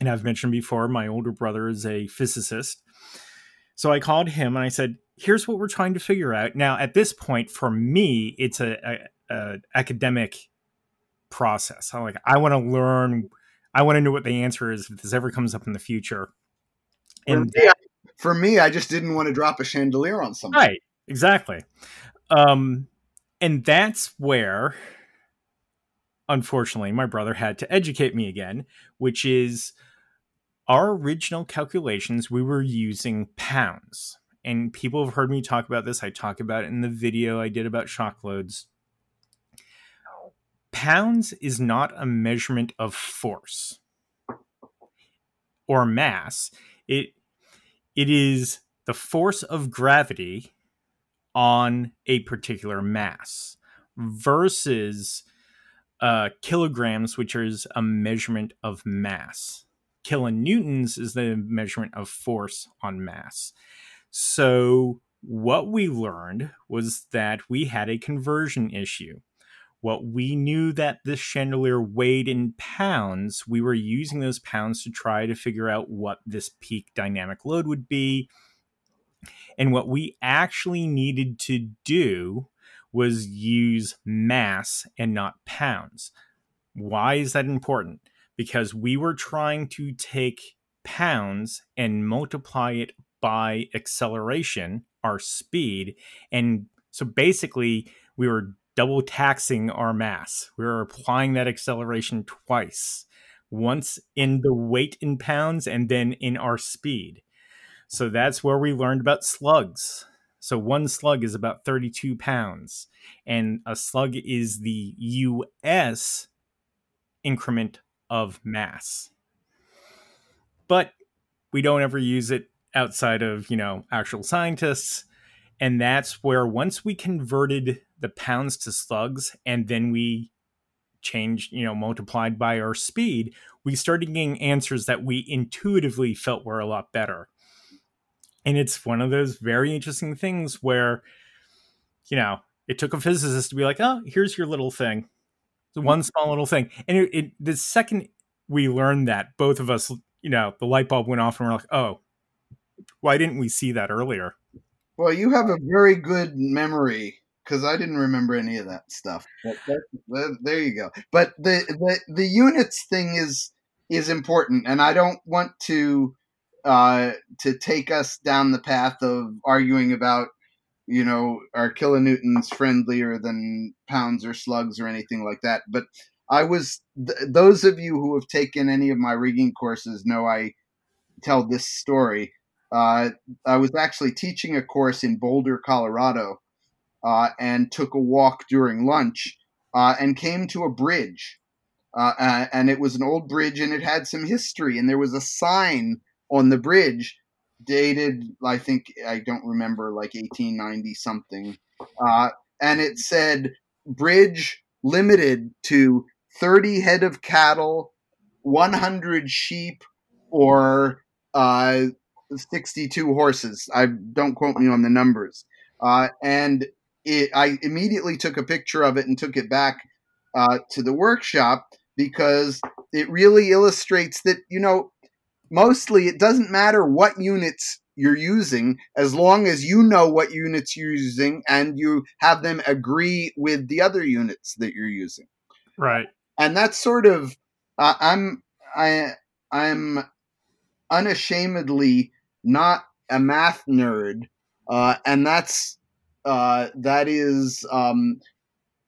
And i've mentioned before my older brother is a physicist. So i called him and i said here's what we're trying to figure out now at this point for me it's a, a, a academic process I'm like i want to learn i want to know what the answer is if this ever comes up in the future and for me, for me i just didn't want to drop a chandelier on something right exactly. Um, and that's where, unfortunately, my brother had to educate me again, which is our original calculations, we were using pounds. And people have heard me talk about this. I talk about it in the video I did about shock loads. Pounds is not a measurement of force. or mass, it it is the force of gravity on a particular mass versus uh, kilograms, which is a measurement of mass. Kilonewtons is the measurement of force on mass. So, what we learned was that we had a conversion issue. What we knew that this chandelier weighed in pounds, we were using those pounds to try to figure out what this peak dynamic load would be. And what we actually needed to do was use mass and not pounds. Why is that important? Because we were trying to take pounds and multiply it by acceleration, our speed. And so basically, we were double taxing our mass. We were applying that acceleration twice once in the weight in pounds and then in our speed. So that's where we learned about slugs. So one slug is about 32 pounds, and a slug is the US increment of mass. But we don't ever use it outside of, you know, actual scientists. And that's where once we converted the pounds to slugs and then we changed, you know, multiplied by our speed, we started getting answers that we intuitively felt were a lot better. And it's one of those very interesting things where you know it took a physicist to be like oh here's your little thing. The one small little thing. And it, it, the second we learned that both of us you know the light bulb went off and we're like oh why didn't we see that earlier well you have a very good memory because i didn't remember any of that stuff that, that, there you go but the, the the units thing is is important and i don't want to uh, to take us down the path of arguing about, you know, are kilonewtons friendlier than pounds or slugs or anything like that. But I was, th- those of you who have taken any of my rigging courses know I tell this story. Uh, I was actually teaching a course in Boulder, Colorado, uh, and took a walk during lunch uh, and came to a bridge. Uh, and it was an old bridge and it had some history, and there was a sign on the bridge dated i think i don't remember like 1890 something uh, and it said bridge limited to 30 head of cattle 100 sheep or uh, 62 horses. I don't quote me on the numbers. Uh, and it, i immediately took a picture of it and took it back uh, to the workshop because it really illustrates that you know mostly it doesn't matter what units you're using as long as you know what units you're using and you have them agree with the other units that you're using. Right. And that's sort of uh, i'm i i'm unashamedly not a math nerd uh, and that's uh, that is um,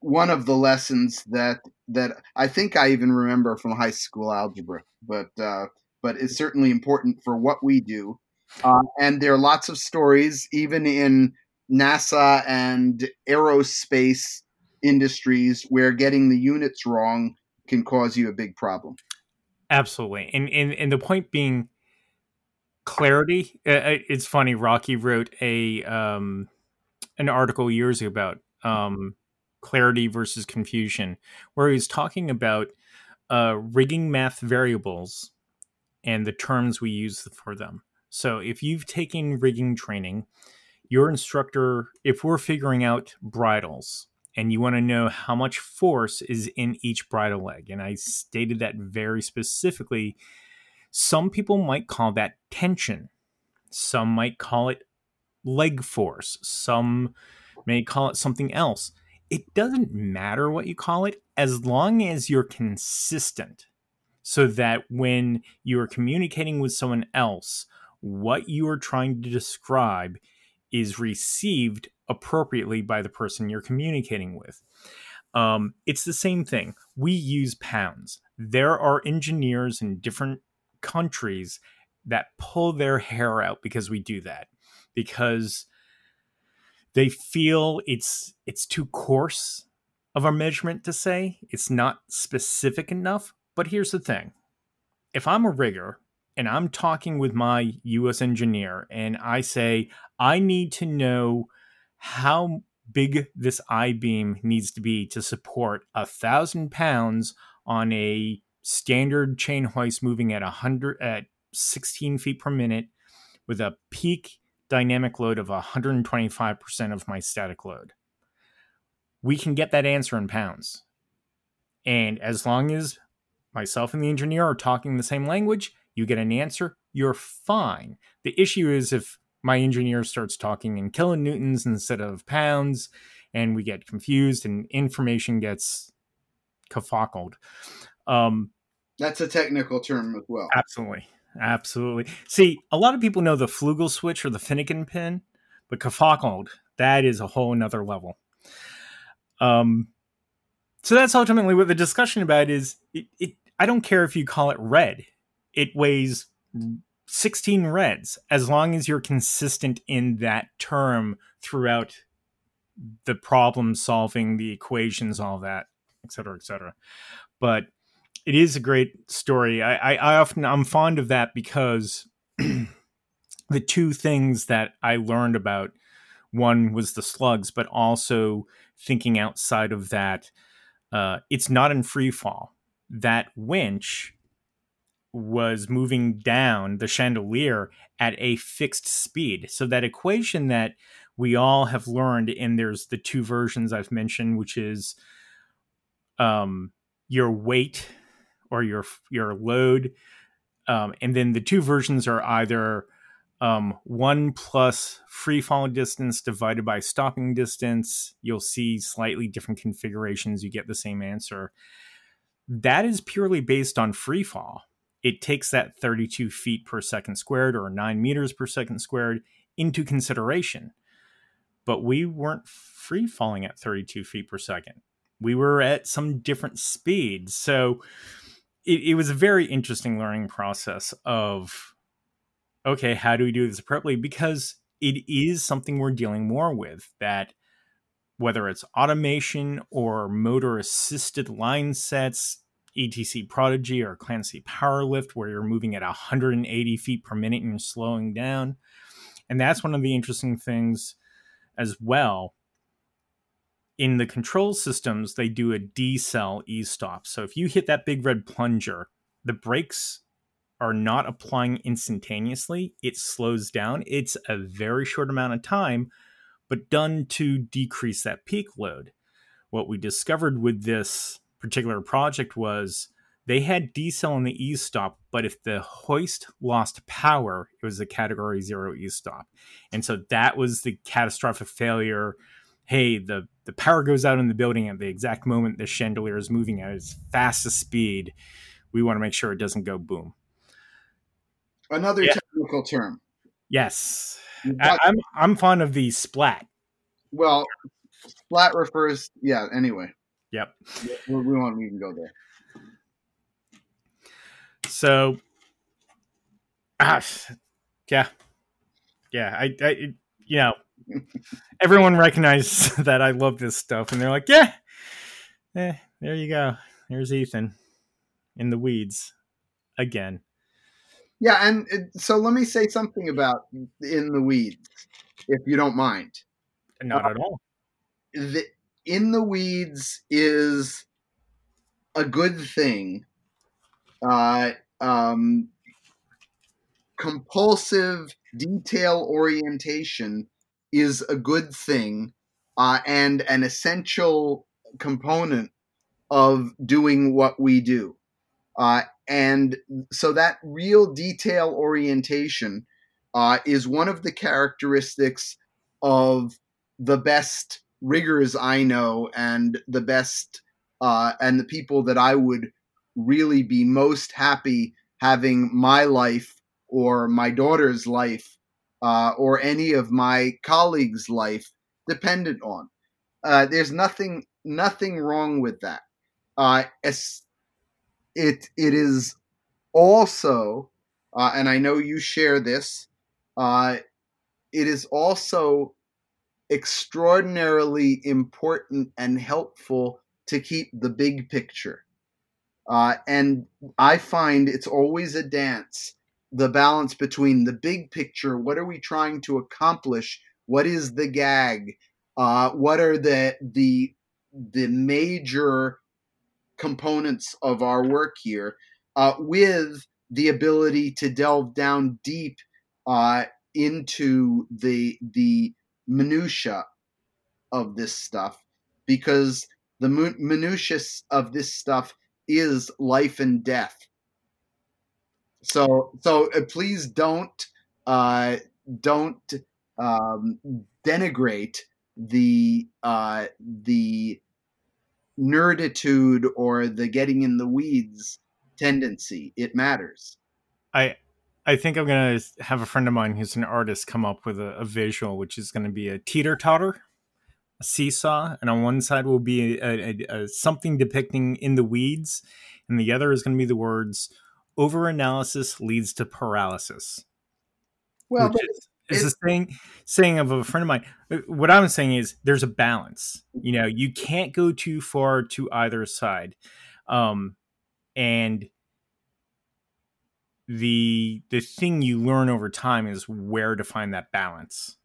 one of the lessons that that I think I even remember from high school algebra. But uh, but it's certainly important for what we do. Uh, and there are lots of stories, even in NASA and aerospace industries, where getting the units wrong can cause you a big problem. Absolutely, and and and the point being clarity. It's funny. Rocky wrote a um, an article years ago about um, clarity versus confusion, where he was talking about uh, rigging math variables and the terms we use for them. So if you've taken rigging training, your instructor, if we're figuring out bridles and you want to know how much force is in each bridle leg, and I stated that very specifically, some people might call that tension. Some might call it leg force. Some may call it something else. It doesn't matter what you call it as long as you're consistent so that when you are communicating with someone else, what you are trying to describe is received appropriately by the person you're communicating with. Um, it's the same thing. We use pounds. There are engineers in different countries that pull their hair out because we do that because they feel it's it's too coarse of a measurement to say. It's not specific enough. But here's the thing. If I'm a rigger and I'm talking with my US engineer and I say, I need to know how big this I beam needs to be to support a thousand pounds on a standard chain hoist moving at 100 at 16 feet per minute with a peak dynamic load of 125% of my static load. We can get that answer in pounds. And as long as myself and the engineer are talking the same language, you get an answer, you're fine. The issue is if my engineer starts talking in kilonewtons instead of pounds, and we get confused and information gets kafockled. Um, That's a technical term as well. Absolutely. Absolutely. See, a lot of people know the Flugel switch or the Finnegan pin, but kafockled, that is a whole another level. Um, so that's ultimately what the discussion about is. It, it, I don't care if you call it red. It weighs 16 reds as long as you're consistent in that term throughout the problem solving, the equations, all that, et cetera, et cetera. But it is a great story. I, I, I often I'm fond of that because <clears throat> the two things that I learned about one was the slugs, but also thinking outside of that, uh, it's not in free fall. That winch was moving down the chandelier at a fixed speed. So that equation that we all have learned, and there's the two versions I've mentioned, which is um, your weight or your your load, um, and then the two versions are either um, one plus free fall distance divided by stopping distance. You'll see slightly different configurations. You get the same answer. That is purely based on free fall it takes that 32 feet per second squared or 9 meters per second squared into consideration. But we weren't free falling at 32 feet per second. We were at some different speeds. So it, it was a very interesting learning process of okay, how do we do this appropriately? Because it is something we're dealing more with that whether it's automation or motor assisted line sets, ETC Prodigy or Clancy Powerlift, where you're moving at 180 feet per minute and you're slowing down. And that's one of the interesting things as well. In the control systems, they do a decel e stop. So if you hit that big red plunger, the brakes are not applying instantaneously. It slows down. It's a very short amount of time, but done to decrease that peak load. What we discovered with this particular project was they had decel in the e stop, but if the hoist lost power, it was a category zero e stop. And so that was the catastrophic failure. Hey, the, the power goes out in the building at the exact moment the chandelier is moving at its fastest speed. We want to make sure it doesn't go boom. Another yeah. technical term. Yes. I, I'm I'm fond of the splat. Well, splat refers yeah, anyway. Yep. We, we won't even go there. So, ah, yeah, yeah. I, I, you know, everyone recognizes <laughs> that I love this stuff, and they're like, yeah, eh, there you go. There's Ethan in the weeds again. Yeah, and it, so let me say something about in the weeds, if you don't mind. Not uh, at all. The, in the weeds is a good thing. Uh, um, compulsive detail orientation is a good thing uh, and an essential component of doing what we do. Uh, and so that real detail orientation uh, is one of the characteristics of the best riggers I know and the best uh, and the people that I would really be most happy having my life or my daughter's life uh, or any of my colleagues' life dependent on. Uh, there's nothing nothing wrong with that. Uh, it it is also, uh, and I know you share this. Uh, it is also extraordinarily important and helpful to keep the big picture. Uh, and I find it's always a dance the balance between the big picture what are we trying to accomplish? What is the gag? Uh, what are the the the major components of our work here uh, with the ability to delve down deep uh, into the the minutia of this stuff? Because the minutia of this stuff is life and death so so uh, please don't uh, don't um, denigrate the uh, the nerditude or the getting in the weeds tendency. It matters. I I think I'm gonna have a friend of mine who's an artist come up with a, a visual, which is to be a teeter totter, a seesaw, and on one side will be a, a, something depicting in the weeds, and the other is to be the words "overanalysis leads to paralysis." Well, which is, is a saying saying of a friend of mine. Uh, what I'm saying is there's a balance. You know, you can't go too far to either side, um, and the the thing you learn over time is where to find that balance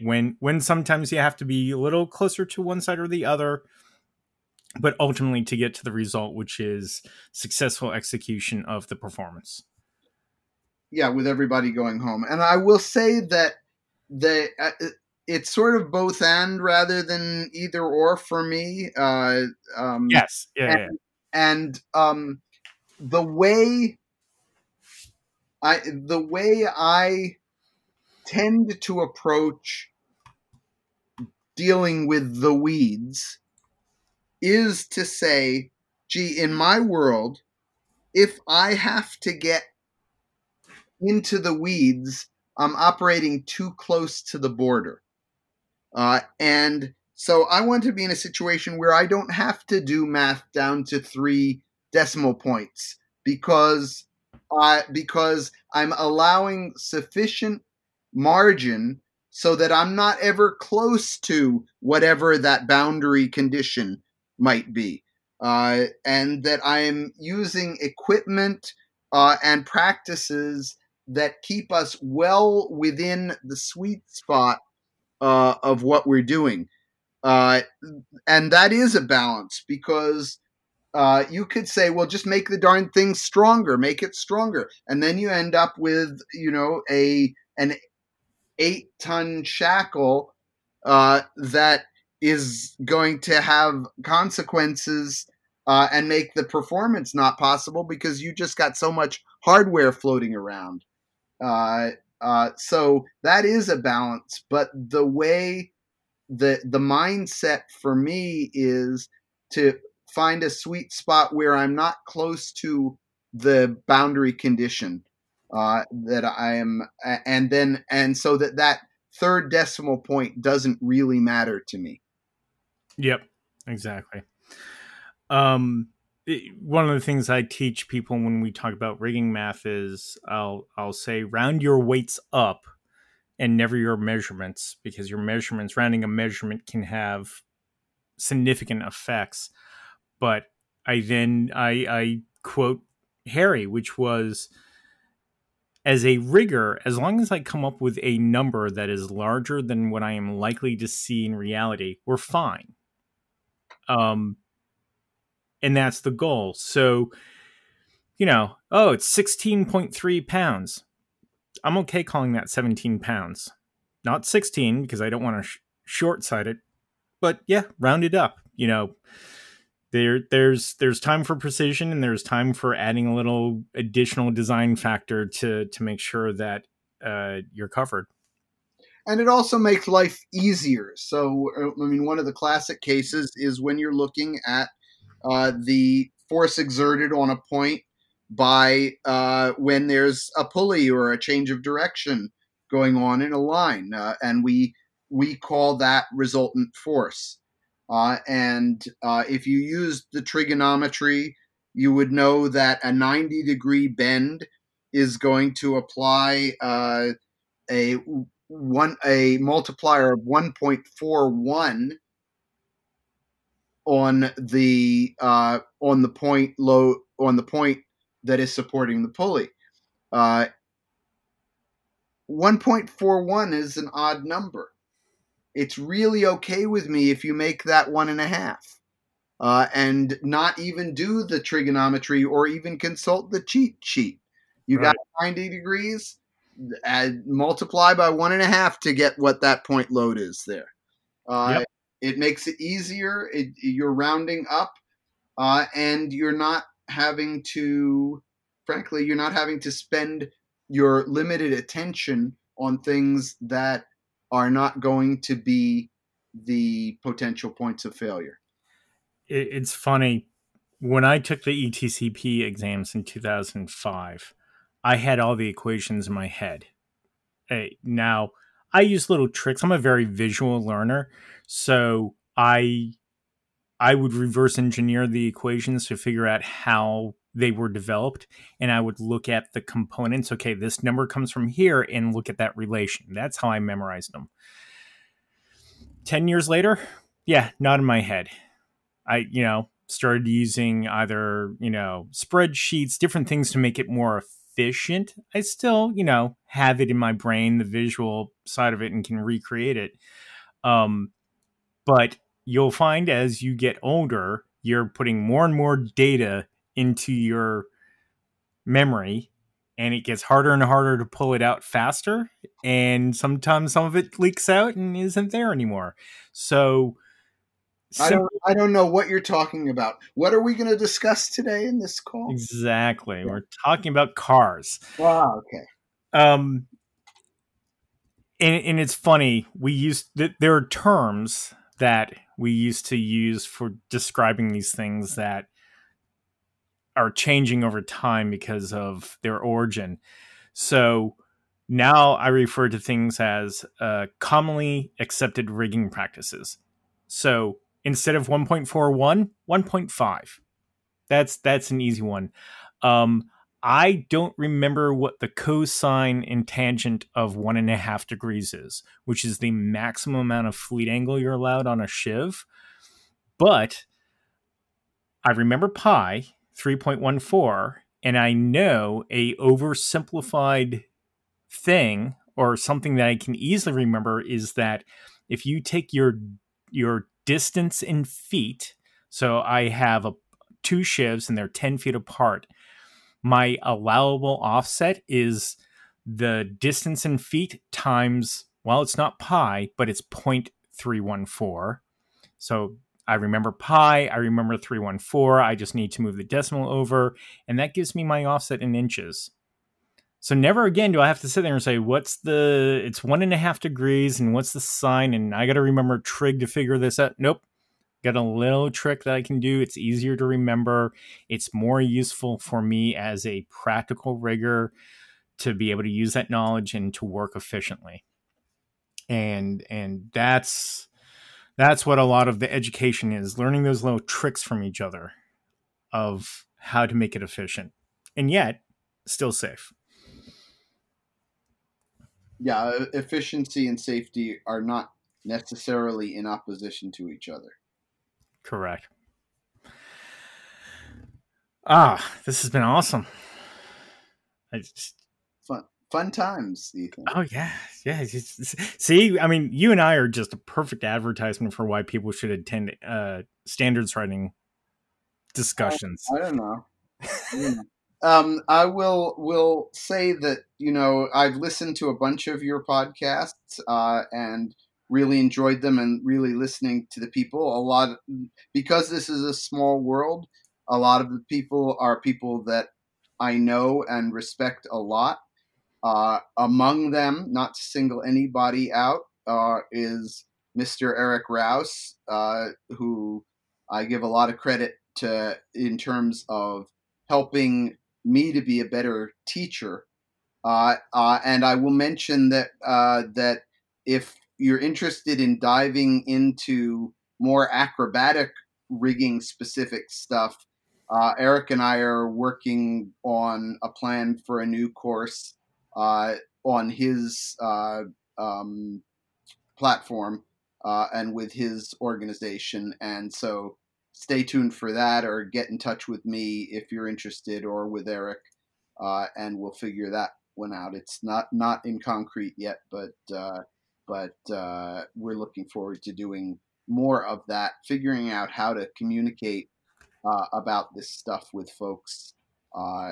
when when sometimes you have to be a little closer to one side or the other but ultimately to get to the result which is successful execution of the performance. Yeah with everybody going home. And i will say that the uh, it's sort of both and rather than either or for me uh um yes. Yeah and, yeah. and um the way I the way I tend to approach dealing with the weeds is to say, gee, in my world, if I have to get into the weeds, I'm operating too close to the border. Uh, and so I want to be in a situation where I don't have to do math down to three decimal points because uh, because I'm allowing sufficient margin so that I'm not ever close to whatever that boundary condition might be. Uh, and that I'm using equipment uh, and practices that keep us well within the sweet spot uh, of what we're doing. Uh, and that is a balance because uh, you could say, well, just make the darn thing stronger, make it stronger, and then you end up with you know a an eight ton shackle uh, that is going to have consequences uh, and make the performance not possible because you just got so much hardware floating around. Uh, uh, so that is a balance, but the way the the mindset for me is to find a sweet spot where I'm not close to the boundary condition uh, that I am, and then and so that that third decimal point doesn't really matter to me. Yep, exactly. Um, it, one of the things I teach people when we talk about rigging math is I'll I'll say round your weights up and never your measurements because your measurements rounding a measurement can have significant effects but I then I, I quote Harry, which was as a rigger, as long as I come up with a number that is larger than what I am likely to see in reality, we're fine. Um, and that's the goal. So, you know, oh, it's 16.3 pounds. I'm okay calling that 17 pounds. Not 16 because I don't want to sh- short sight it, but yeah, round it up. You know, there there's there's time for precision and there's time for adding a little additional design factor to to make sure that uh, you're covered and it also makes life easier. So uh, i mean one of the classic cases is when you're looking at uh, the force exerted on a point by uh, when there's a pulley or a change of direction going on in a line uh, and we we call that resultant force. Uh, and uh, if you use the trigonometry, you would know that a 90 degree bend is going to apply a one a multiplier of 1.41 on the uh, on the point low on the point that is supporting the pulley. Uh, 1.41 is an odd number. It's really okay with me if you make that one and a half. Uh, and not even do the trigonometry or even consult the cheat sheet. You got 90 degrees, add, multiply by one and a half to get what that point load is there. Uh, Yep. It makes it easier. It, you're rounding up, uh, and you're not having to, frankly, you're not having to spend your limited attention on things that are not going to be the potential points of failure. it's funny when I took the ETCP exams in 2005, I had all the equations in my head. Hey, now I use little tricks. I'm a very visual learner, so I I would reverse engineer the equations to figure out how they were developed and I would look at the components. Okay, this number comes from here and look at that relation. That's how I memorized them. 10 years later, yeah, not in my head. I, you know, started using either, you know, spreadsheets, different things to make it more efficient. I still, you know, have it in my brain, the visual side of it, and can recreate it. Um, but you'll find as you get older, you're putting more and more data into your memory and it gets harder and harder to pull it out faster and sometimes some of it leaks out and isn't there anymore so I don't, I don't know what you're talking about. What are we going to discuss today in this call? exactly we're talking about cars Wow, okay. um and, and it's funny we used th- there are terms that we used to use for describing these things that are changing over time because of their origin so now i refer to things as uh, commonly accepted rigging practices so instead of 1.41 1.5 that's that's an easy one um I don't remember what the cosine and tangent of one and a half degrees is, which is the maximum amount of fleet angle you're allowed on a sheave. But I remember pi 3.14, and I know a oversimplified thing or something that I can easily remember is that if you take your your distance in feet, so I have a two sheaves and they're 10 feet apart. My allowable offset is the distance in feet times well it's not pi but it's 0.314 so i remember pi i remember 314 i just need to move the decimal over and that gives me my offset in inches so never again do i have to sit there and say what's the it's one and a half degrees and what's the sine and i gotta remember trig to figure this out nope got a little trick that I can do. It's easier to remember. It's more useful for me as a practical rigger to be able to use that knowledge and to work efficiently. And and that's that's what a lot of the education is, learning those little tricks from each other of how to make it efficient. And yet still safe. Yeah, efficiency and safety are not necessarily in opposition to each other. Correct. Ah, this has been awesome. I just Fun, fun times, Ethan. Oh yeah, yeah. see, I mean, you and I are just a perfect advertisement for why people should attend uh, standards writing discussions. I don't know. I don't know. Um, I will will say that you know I've listened to a bunch of your podcasts uh, and really enjoyed them and really listening to the people. A lot because this is a small world. A lot of the people are people that I know and respect a lot. Uh, among them, not to single anybody out, uh, is Mr. Eric Rouse, uh, who I give a lot of credit to in terms of helping me to be a better teacher. Uh, uh, and I will mention that uh, that if you're interested in diving into more acrobatic rigging specific stuff, uh, Eric and I are working on a plan for a new course uh, on his uh, um, platform and with his organization. And so stay tuned for that or get in touch with me if you're interested or with Eric, uh, and we'll figure that one out. It's not not in concrete yet, but uh, but uh, we're looking forward to doing more of that, figuring out how to communicate uh, about this stuff with folks uh,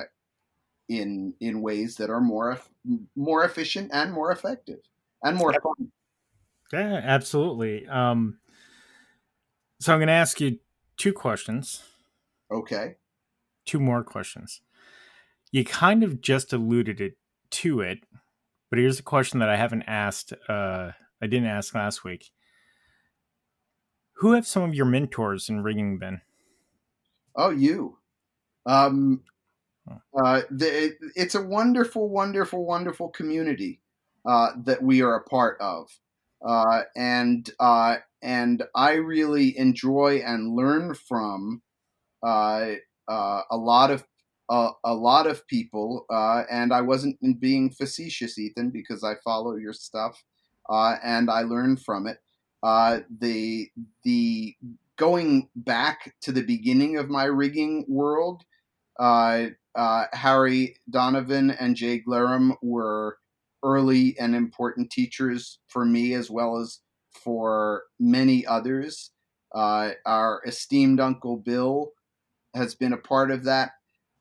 in in ways that are more more efficient and more effective and more fun. Yeah, absolutely. Um, so I'm going to ask you two questions, Okay. two more questions. You kind of just alluded it to it, but here's a question that I haven't asked. Uh, I didn't ask last week. Who have some of your mentors in rigging been? Oh, you. Um, uh, the, it, it's a wonderful, wonderful, wonderful community uh, that we are a part of, uh, and uh, and I really enjoy and learn from uh, uh, a lot of a lot of people. Uh, and I wasn't being facetious, Ethan, because I follow your stuff uh, and I learn from it. The the going back to the beginning of my rigging world, Harry Donovan and Jay Glerum were early and important teachers for me as well as for many others. Uh, our esteemed Uncle Bill has been a part of that.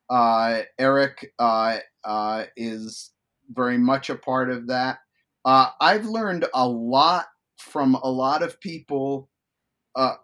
Uh, Eric uh, uh, is very much a part of that. Uh, I've learned a lot from a lot of people uh,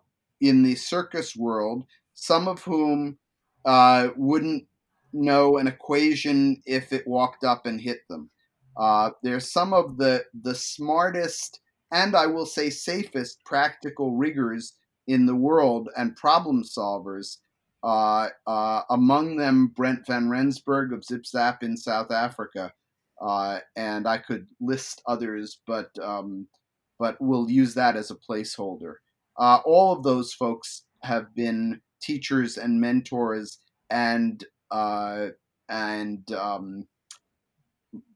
in the circus world, some of whom wouldn't know an equation if it walked up and hit them. Uh, they're some of the the smartest and I will say safest practical riggers in the world and problem solvers. Uh, uh, among them, Brent Van Rensburg of Zip Zap in South Africa, uh, and I could list others, but um, but we'll use that as a placeholder. Uh, all of those folks have been teachers and mentors and uh, and um,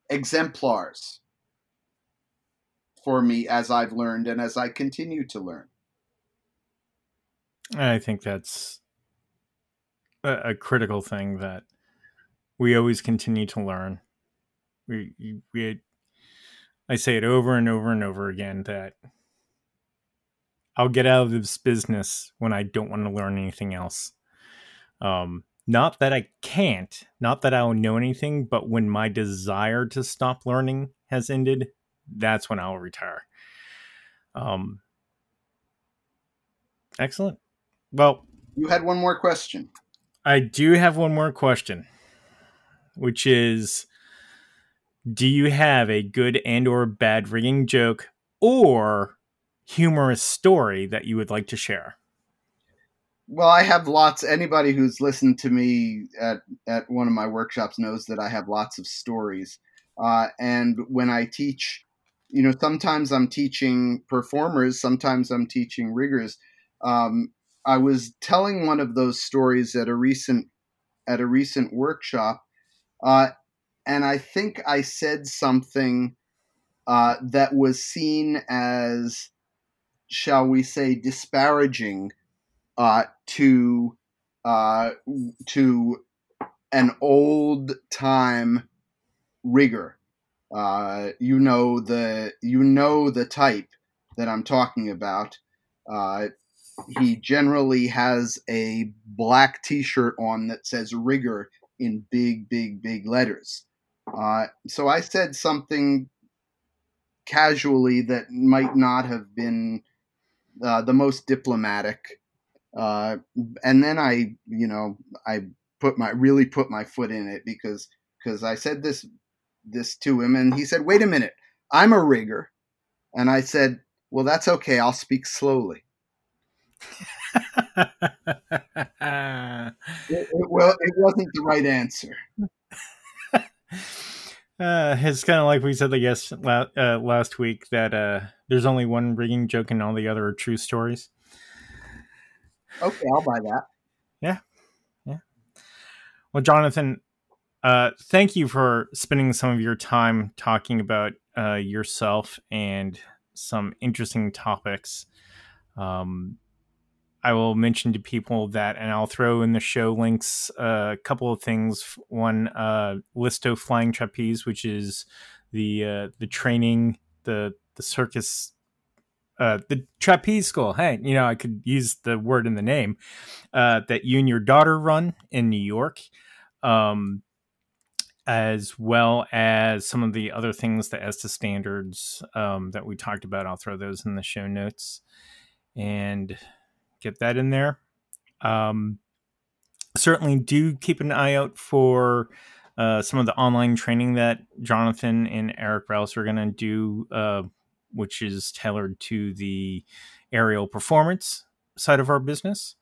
exemplars for me as I've learned and as I continue to learn. I think that's a, a critical thing that we always continue to learn. We, we, I say it over and over and over again that I'll get out of this business when I don't want to learn anything else. Um, not that I can't, not that I don't know anything, but when my desire to stop learning has ended, that's when I'll retire. Um, excellent. Well, You had one more question. I do have one more question, which is do you have a good and or bad rigging joke or humorous story that you would like to share? Well, I have lots. Anybody who's listened to me at, at one of my workshops knows that I have lots of stories. Uh, and when I teach, you know, sometimes I'm teaching performers, sometimes I'm teaching riggers. Um, I was telling one of those stories at a recent at a recent workshop, uh, and I think I said something uh, that was seen as, shall we say, disparaging uh, to uh, to an old time rigger. Uh, you know the you know the type that I'm talking about. Uh, he generally has a black T-shirt on that says "rigger" in big, big, big letters. Uh, so I said something casually that might not have been uh, the most diplomatic uh, and then I, you know, I put my really put my foot in it because because I said this this to him, and he said, "Wait a minute, I'm a rigger," and I said, "Well, that's okay. I'll speak slowly." <laughs> It, it, well, it wasn't the right answer. <laughs> Uh, it's kind of like we said, I guess, la- uh, last week that uh, there's only one rigging joke and all the other are true stories. Okay, I'll buy that. Yeah. Yeah. Well, Jonathan, uh, thank you for spending some of your time talking about uh, yourself and some interesting topics. Um, I will mention to people that, and I'll throw in the show links uh, a couple of things. One, uh, Listo Flying Trapeze, which is the uh, the training, the the circus, uh, the trapeze school. Hey, you know, I could use the word in the name uh, that you and your daughter run in New York. Um, as well as some of the other things, the ESTA standards um, that we talked about. I'll throw those in the show notes and get that in there. Um, certainly do keep an eye out for uh, some of the online training that Jonathan and Eric Rouse are going to do, uh, which is tailored to the aerial performance side of our business.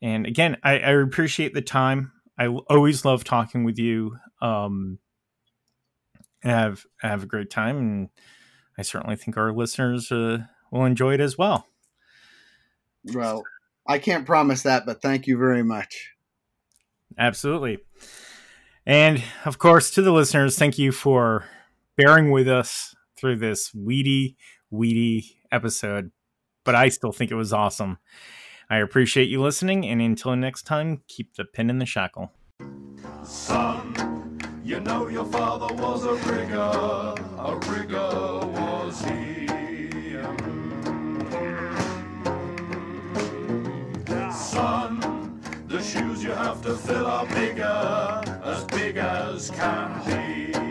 And again, I, I appreciate the time. I always love talking with you. Um, have have a great time, and I certainly think our listeners uh, will enjoy it as well. Well, I can't promise that, but thank you very much. Absolutely. And of course, to the listeners, thank you for bearing with us through this weedy, weedy episode. But I still think it was awesome. I appreciate you listening, and until next time, keep the pin in the shackle. Son, you know your father was a rigger, a rigger was he. Son, the shoes you have to fill are bigger, as big as can be.